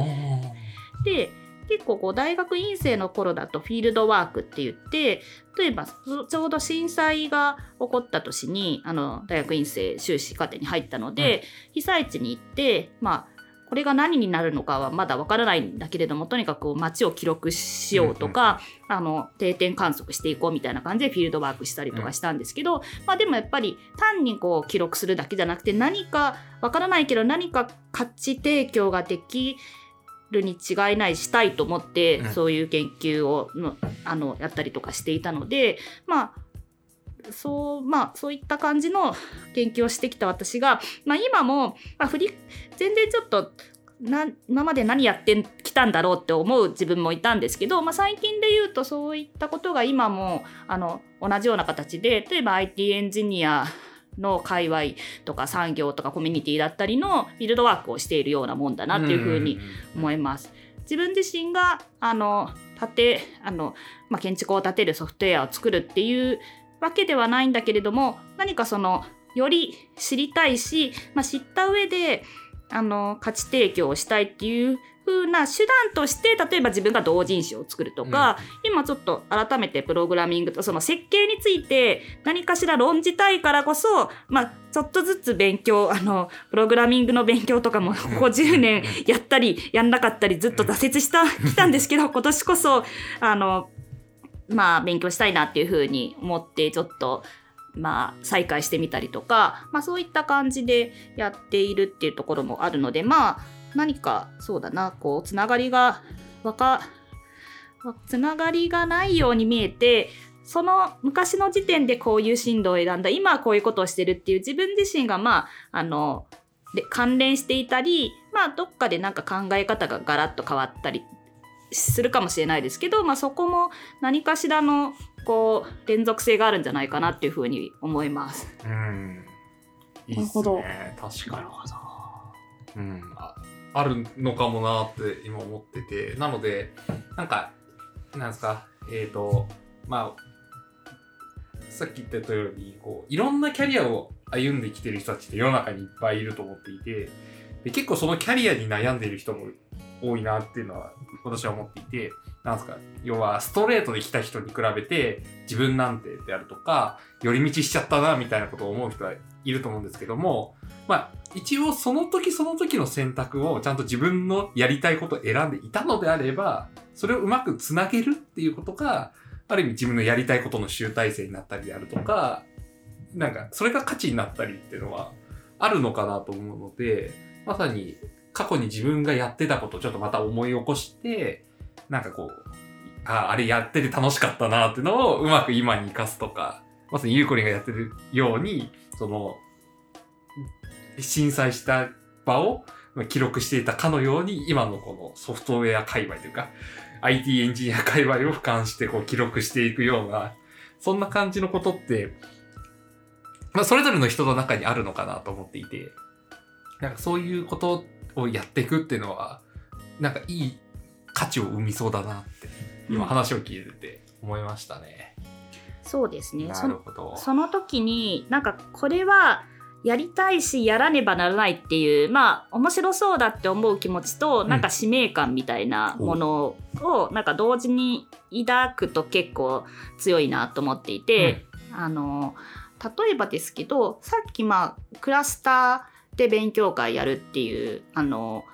で結構こう大学院生の頃だとフィールドワークって言って例えばそちょうど震災が起こった年にあの大学院生修士課程に入ったので、被災地に行ってまあこれが何になるのかはまだわからないんだけれどもとにかく街を記録しようとか、あの定点観測していこうみたいな感じでフィールドワークしたりとかしたんですけど、まあ、でもやっぱり単にこう記録するだけじゃなくて何かわからないけど何か価値提供ができるに違いないしたいと思って、うん。そういう研究をのあのやったりとかしていたのでまあそうまあそういった感じの研究をしてきた私が、まあ、今も、まあ、振り全然ちょっとな今まで何やってきたんだろうって思う自分もいたんですけど、まあ、最近で言うとそういったことが今もあの同じような形で例えば IT エンジニアの界隈とか産業とかコミュニティだったりのフィールドワークをしているようなもんだなっていうふうに思います。自分自身があの建てあの、まあ、建築を建てるソフトウェアを作るっていうわけではないんだけれども何かそのより知りたいし、まあ、知った上であの価値提供をしたいっていう風な手段として例えば自分が同人誌を作るとか、今ちょっと改めてプログラミングとその設計について何かしら論じたいからこそ、まあ、ちょっとずつ勉強あのプログラミングの勉強とかも ここ10年やったりやんなかったりずっと挫折したきたんですけど今年こそあのまあ勉強したいなっていう風に思ってちょっと。まあ、再開してみたりとか、まあ、そういった感じでやっているっていうところもあるのでまあ何かそうだなこうつながりがわかつながりがないように見えてその昔の時点でこういう進路を選んだ今はこういうことをしてるっていう自分自身がまああので関連していたりまあどっかでなんか考え方がガラッと変わったりするかもしれないですけど、まあ、そこも何かしらのこう連続性があるんじゃないかなっていうふうに思います。うん。いいっすなるほどね。確かに。ほど。うん。ああるのかもなって今思ってて。なので、なんか、なんですか、えっ、と、まあ、さっき言ったように、こう、いろんなキャリアを歩んできてる人たちって世の中にいっぱいいると思っていて、で結構そのキャリアに悩んでいる人も多いなっていうのは私は思っていて、なんすか、要はストレートで来た人に比べて自分なんてであるとか、寄り道しちゃったなみたいなことを思う人はいると思うんですけども、まあ一応その時その時の選択をちゃんと自分のやりたいことを選んでいたのであれば、それをうまくつなげるっていうことが、ある意味自分のやりたいことの集大成になったりであるとか、なんかそれが価値になったりっていうのはあるのかなと思うので、まさに過去に自分がやってたことをちょっとまた思い起こして、なんかこう、ああれやってて楽しかったなっていうのをうまく今に生かすとか、まさにゆうこりんがやってるように、その、震災した場を記録していたかのように、今のこのソフトウェア界隈というか、IT エンジニア界隈を俯瞰してこう記録していくような、そんな感じのことって、まあ、それぞれの人の中にあるのかなと思っていて、なんかそういうことをやっていくっていうのは、なんかいい価値を生みそうだなって、今話を聞いてて思いましたね。そうですねなるほど。その時になんかこれはやりたいしやらねばならないっていうまあ面白そうだって思う気持ちと、んなんか使命感みたいなものをなんか同時に抱くと結構強いなと思っていて、あの例えばですけどさっきまあクラスターで勉強会やるっていうあの、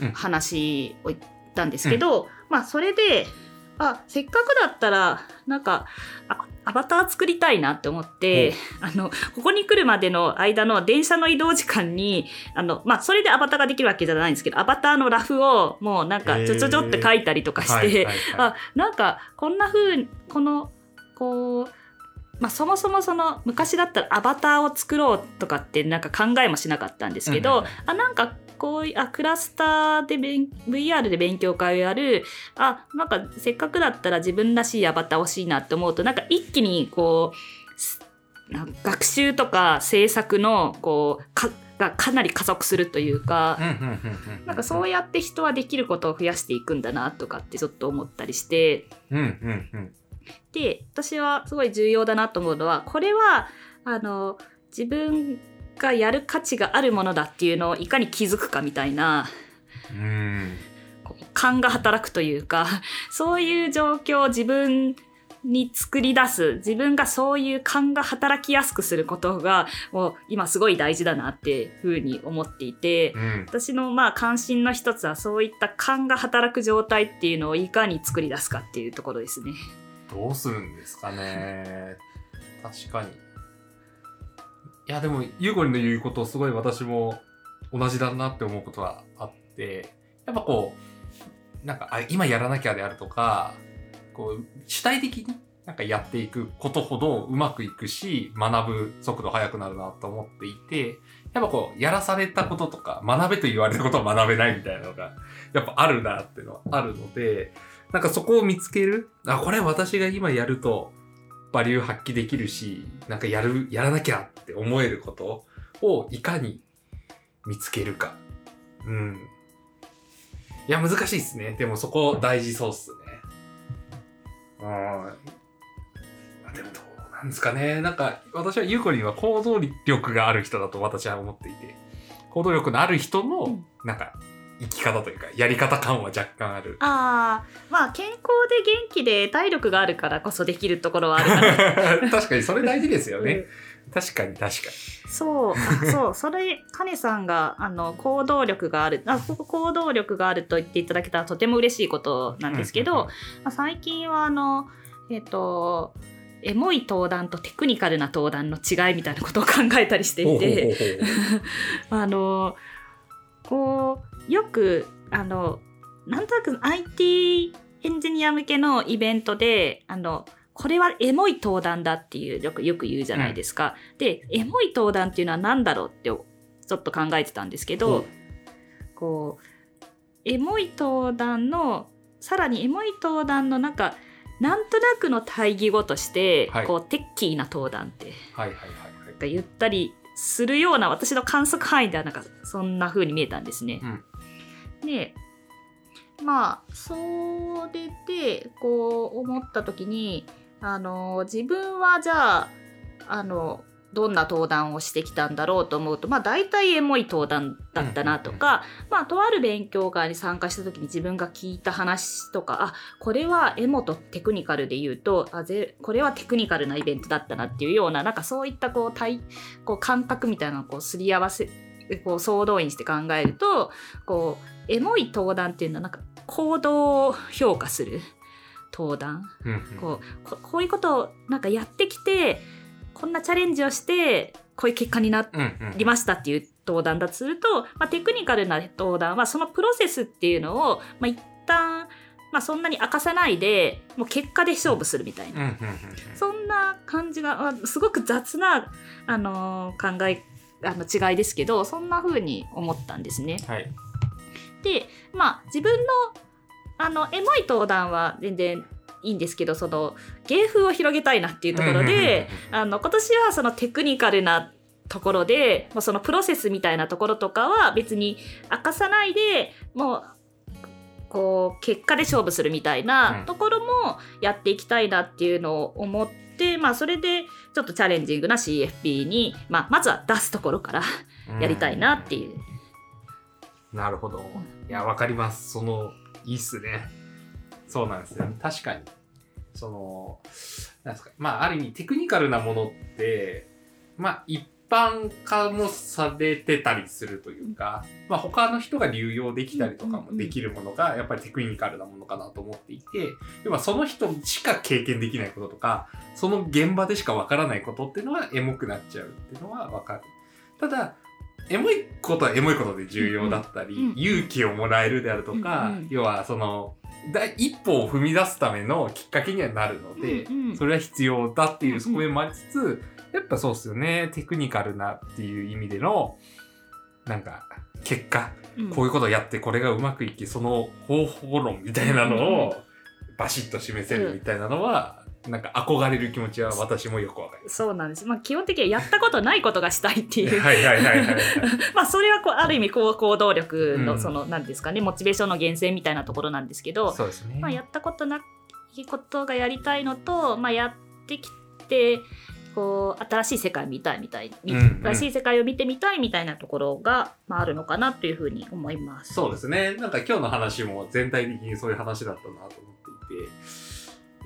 うん。話を言ったんですけど、まあそれであせっかくだったらなんかあアバター作りたいなって思って、あのここに来るまでの間の電車の移動時間にあの、まあ、それでアバターができるわけじゃないんですけどアバターのラフをもうなんかちょちょちょって書いたりとかして、はいはいはい。あなんかこんな風にこのこう、まあ、そもそもその昔だったらアバターを作ろうとかってなんか考えもしなかったんですけど、うんうんあなんかこういうあクラスターで勉 VR で勉強会をやる。あなんかせっかくだったら自分らしいアバター欲しいなって思うとなんか一気にこう学習とか制作のこうかがかなり加速するというか。なんかそうやって人はできることを増やしていくんだなとかってちょっと思ったりして。うんうんうんで私はすごい重要だなと思うのはこれはあの自分がやる価値があるものだっていうのをいかに気づくかみたいなうん勘が働くというか そういう状況を自分に作り出す自分がそういう勘が働きやすくすることがもう今すごい大事だなっていうふうに思っていて。うん私のまあ関心の一つはそういった勘が働く状態っていうのをいかに作り出すかっていうところですね。どうするんですかね。確かに。いや、でも、ゆうこりんの言うこと、すごい私も同じだなって思うことはあって、やっぱこう、なんか、あ今やらなきゃであるとか、こう、主体的になんかやっていくことほどうまくいくし、学ぶ速度速くなるなと思っていて、やっぱこう、やらされたこととか、学べと言われたことは学べないみたいなのが、やっぱあるなっていうのはあるので、なんかそこを見つける。あ、これ私が今やると、バリュー発揮できるし、なんかやる、やらなきゃって思えることをいかに見つけるか。うん。いや、難しいですね。でもそこ大事そうっすね。うん。あでもどうなんですかね。なんか私はゆうこりんは行動力がある人だと私は思っていて。行動力のある人のうんなんか生き方というかやり方感は若干ある。ああまあ健康で元気で体力があるからこそできるところはあるかな。確かにそれ大事ですよね。確かに確かそう、あそう、それ、カネさんが、あの、行動力がある、あ、ここ行動力があると言っていただけたらとても嬉しいことなんですけど、うんうんうんまあ、最近は、あの、えっ、と、エモい登壇とテクニカルな登壇の違いみたいなことを考えたりしてに。いて、あの、こう、よく、あの、なんとなく IT エンジニア向けのイベントで、あの、これはエモい登壇だっていうよくよく言うじゃないですか。で、エモい登壇っていうのは何だろうってちょっと考えてたんですけど、ほこう、エモい登壇の、さらにエモい登壇のなんか、なんとなくの対義語として、はいこう、テッキーな登壇ってはいはいはいはい。が言ったりするような私の観測範囲ではなんかそんな風に見えたんですね。でまあそれでこう思った時にあの自分はじゃああのどんな登壇をしてきたんだろうと思うとまあ大体エモい登壇だったなとか、まあとある勉強会に参加した時に自分が聞いた話とかあこれはエモとテクニカルで言うとあぜこれはテクニカルなイベントだったなっていうようななんかそういったこう対こう感覚みたいなのをこうすり合わせこう総動員して考えるとこうエモい登壇っていうのはなんか行動を評価する登壇。こうここういうことをなんかやってきてこんなチャレンジをしてこういう結果になりましたっていう登壇だとすると、まあ、テクニカルな登壇はそのプロセスっていうのを、まあ、一旦、まあ、そんなに明かさないでもう結果で勝負するみたいな、そんな感じが、あすごく雑な、あのー考えあの違いですけどそんな風に思ったんですね。はい。でまあ自分のあのエモい登壇は全然いいんですけどその芸風を広げたいなっていうところで、あの今年はそのテクニカルなところでもうそのプロセスみたいなところとかは別に明かさないでもうこう結果で勝負するみたいなうんところもやっていきたいなっていうのを思って、まあそれでちょっとチャレンジングな CFP に、まあ、まずは出すところからうんやりたいなっていう。なるほど。いや、わかります。その、いいっすね。そうなんですよ。確かに。その、なんですか。まあ、ある意味テクニカルなものって、まあ、一般化もされてたりするというか、まあ、他の人が流用できたりとかもできるものが、やっぱりテクニカルなものかなと思っていて、要はその人しか経験できないこととか、その現場でしかわからないことっていうのはエモくなっちゃうっていうのはわかる。ただ、エモいことはエモいことで重要だったり、勇気をもらえるであるとか、要はその、第一歩を踏み出すためのきっかけにはなるので、それは必要だってうんいううん。側面もありつつ、やっぱそうっすよね、テクニカルなっていう意味での、なんか、結果、うんこういうことをやってこれがうまくいき、その方法論みたいなのをバシッと示せるみたいなのは、なんか憧れる気持ちは私もよくわかります。そうなんです。まあ基本的にはやったことないことがしたいっていう。はいはいはいはいはい。まあそれはこうある意味こう行動力うんのその何ですかねモチベーションの源泉みたいなところなんですけど、そうですね。まあやったことないことがやりたいのと、まあやってきてこう新しい世界見たいみたい、みうんうん新しい世界を見てみたいみたいなところがまああるのかなというふうに思います。そうですね。なんか今日の話も全体的にそういう話だったなと思っていて。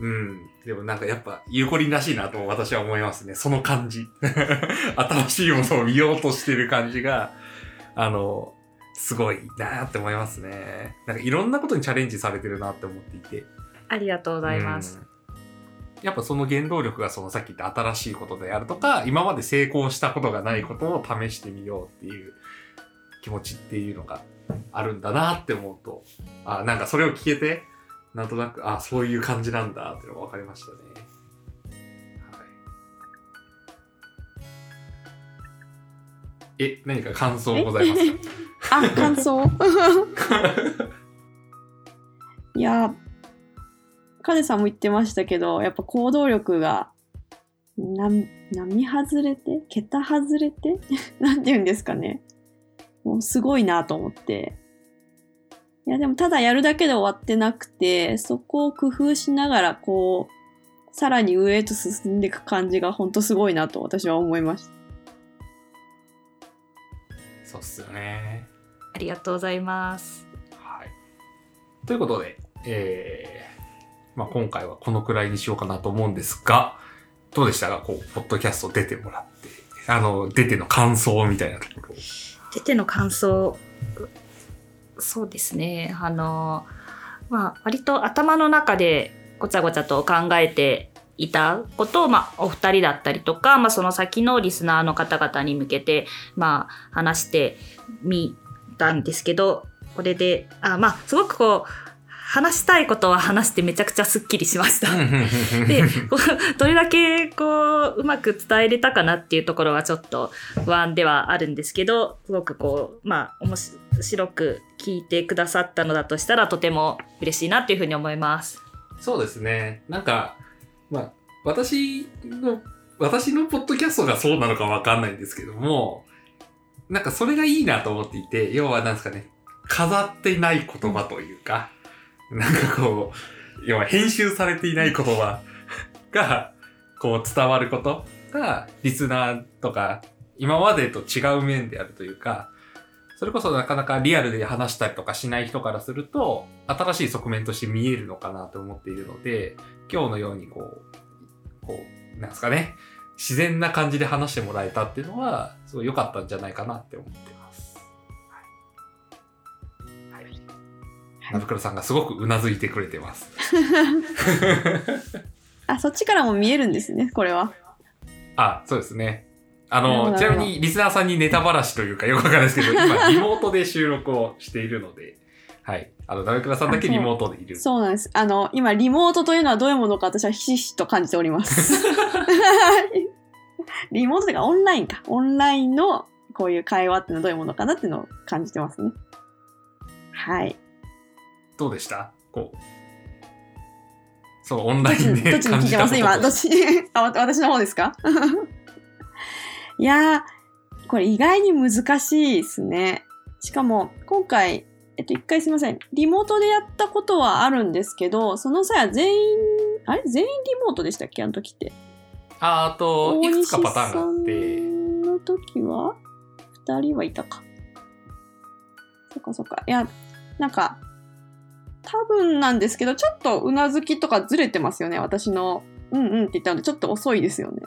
うん。でもなんかやっぱ、ゆうこりんらしいなと私は思いますね。その感じ。新しいものを見ようとしてる感じが、あの、すごいなって思いますね。なんかいろんなことにチャレンジされてるなって思っていて。ありがとうございます。やっぱその原動力がそのさっき言った新しいことであるとか、今まで成功したことがないことを試してみようっていう気持ちっていうのがあるんだなって思うと、あ、なんかそれを聞けて、なんとなく、あ、そういう感じなんだっていうのが分かりましたね。はい。え、何か感想ございますか？あ、感想？いや、カネさんも言ってましたけど、やっぱ行動力が、な、並外れて？桁外れて？なんて言うんですかね。もうすごいなと思って。いや、でもただやるだけで終わってなくて、そこを工夫しながら、こう、さらに上へと進んでいく感じが本当すごいなと私は思いました。そうっすよね。ありがとうございます。はい。ということで、えー、まあ今回はこのくらいにしようかなと思うんですが、どうでしたか？こう、ポッドキャスト出てもらって、あの、出ての感想みたいなところ。出ての感想。そうですね。あのまあ割と頭の中でごちゃごちゃと考えていたことを、まあ、お二人だったりとか、まあ、その先のリスナーの方々に向けて、まあ、話してみたんですけどこれであまあすごくこう話したいことは話してめちゃくちゃすっきりしました。でどれだけこううまく伝えれたかなっていうところはちょっと不安ではあるんですけどすごくこうまあ面白く聞いてくださったのだとしたらとても嬉しいなっていうふうに思います。そうですね。なんか、まあ、私の、私のポッドキャストがそうなのかわかんないんですけども、なんかそれがいいなと思っていて、要はなんですかね、飾っていない言葉というか、なんかこう、要は編集されていない言葉が、こう伝わることが、リスナーとか、今までと違う面であるというか、それこそなかなかリアルで話したりとかしない人からすると、新しい側面として見えるのかなと思っているので、今日のようにこう、こう、なんですかね、自然な感じで話してもらえたっていうのは、すごい良かったんじゃないかなって思ってナブクロさんがすごくうなずいてくれてます。あ、そっちからも見えるんですね、これは。あ、そうですね。あの、ちなみにリスナーさんにネタばらしというかよくわかんないですけど、今リモートで収録をしているので、はい。あの、ナブクロさんだけリモートでいる。そうなんです。あの、今、リモートというのはどういうものか私はひしひしと感じております。リモートというかオンラインか。オンラインのこういう会話っていうのはどういうものかなっていうのを感じてますね。はい。どうでした？こう。そう、オンラインでどっちに聞いてます？今、どっち？に あ、わ私の方ですか？いやー、これ意外に難しいですね。しかも、今回、えっと、一回すいません。リモートでやったことはあるんですけど、その際は全員、あれ？全員リモートでしたっけ？あの時って。ああと、いくつかパターンがあって、の時は、二人はいたか。そっかそっか。いや、なんか、多分なんですけど、ちょっとうなずきとかずれてますよね。私の、うんうんって言ったので、ちょっと遅いですよね。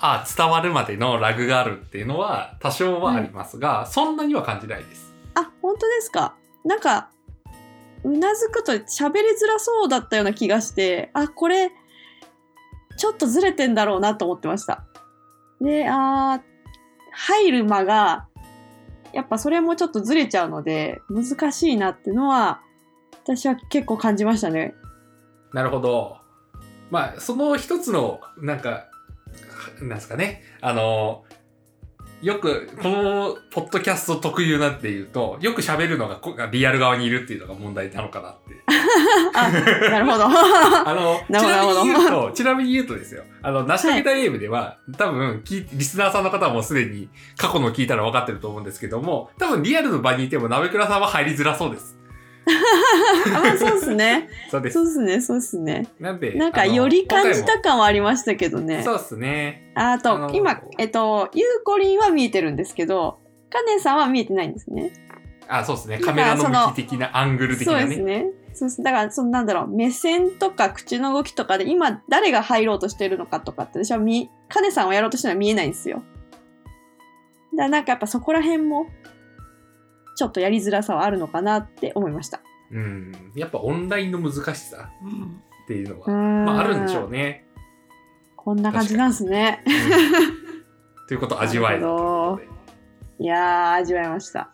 ああ、伝わるまでのラグがあるっていうのは多少はありますが、そんなには感じないです。あ、本当ですか？なんか、うなずくと喋りづらそうだったような気がして、あ、これ、ちょっとずれてんだろうなと思ってました。で、あー入る間が、やっぱそれもちょっとずれちゃうので、難しいなっていうのは、私は結構感じましたね。なるほど。まあ、その一つの、なんか、なんですかね。あの、よく、この、ポッドキャスト特有なんていうと、よく喋るのがこリアル側にいるっていうのが問題なのかなって。あ、なるほど。あの、ちなみに言うと、ちなみに言うとですよ。あの、成し遂げたゲームでは、多分、きリスナーさんの方はもうすでに過去の聞いたら分かってると思うんですけども、多分リアルの場にいても、鍋倉さんは入りづらそうです。あまあ、そう ですね。そうですそう。ですね、そうですね。なんで、なんか、より感じた感はありましたけどねも。そうですね。ああのと、今、えっと、ゆうこりんは見えてるんですけど、カネさんは見えてないんですね。あ、そうですね。カメラの向き的な、アングル的そうなね。ですね。そうですだから、そのなんだろう、目線とか口の動きとかで、今、誰が入ろうとしてるのかとかって、私は見、カネさんをやろうとしてるのは見えないんですよ。だなんかやっぱそこら辺も、ちょっとやりづらさはあるのかなって思いました。うん。やっぱオンラインの難しさうんっていうのは、ままああるんでしょうね。こんな感じなんですね。うんということを味わえいやー、味わいました。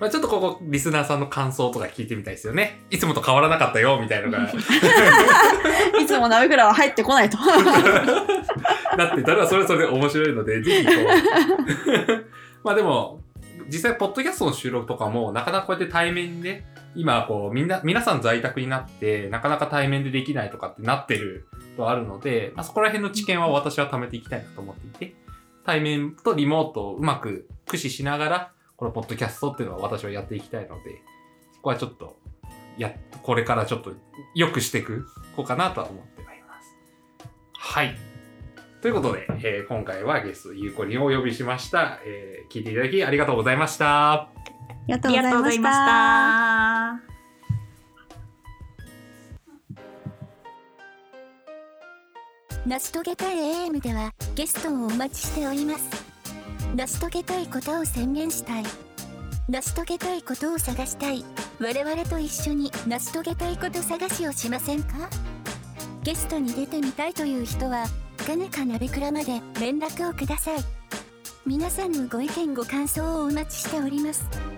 まあちょっとここ、リスナーさんの感想とか聞いてみたいですよね。いつもと変わらなかったよ、みたいなのが。いつも鍋倉は入ってこないと。だって、誰はそれぞれ面白いので、ぜひこう。まあでも、実際、ポッドキャストの収録とかも、なかなかこうやって対面で、今、こう、みんな、皆さん在宅になって、なかなか対面でできないとかってなってるとあるので、まあそこら辺の知見は私は貯めていきたいなと思っていて、対面とリモートをうまく駆使しながら、このポッドキャストっていうのは私はやっていきたいので、そこはちょっと、や、これからちょっと良くしていく、こうかなとは思っています。はい。ということで、えー今回はゲストゆうこりんをお呼びしました、えー聞いていただきありがとうございました。ありがとうございま。した。成し遂げたい AM ではゲストをお待ちしております。成し遂げたいことを宣言したい。成し遂げたいことを探したい。我々と一緒に成し遂げたいこと探しをしませんか？ゲストに出てみたいという人はかねか鍋倉まで連絡をください。皆さんのご意見ご感想をお待ちしております。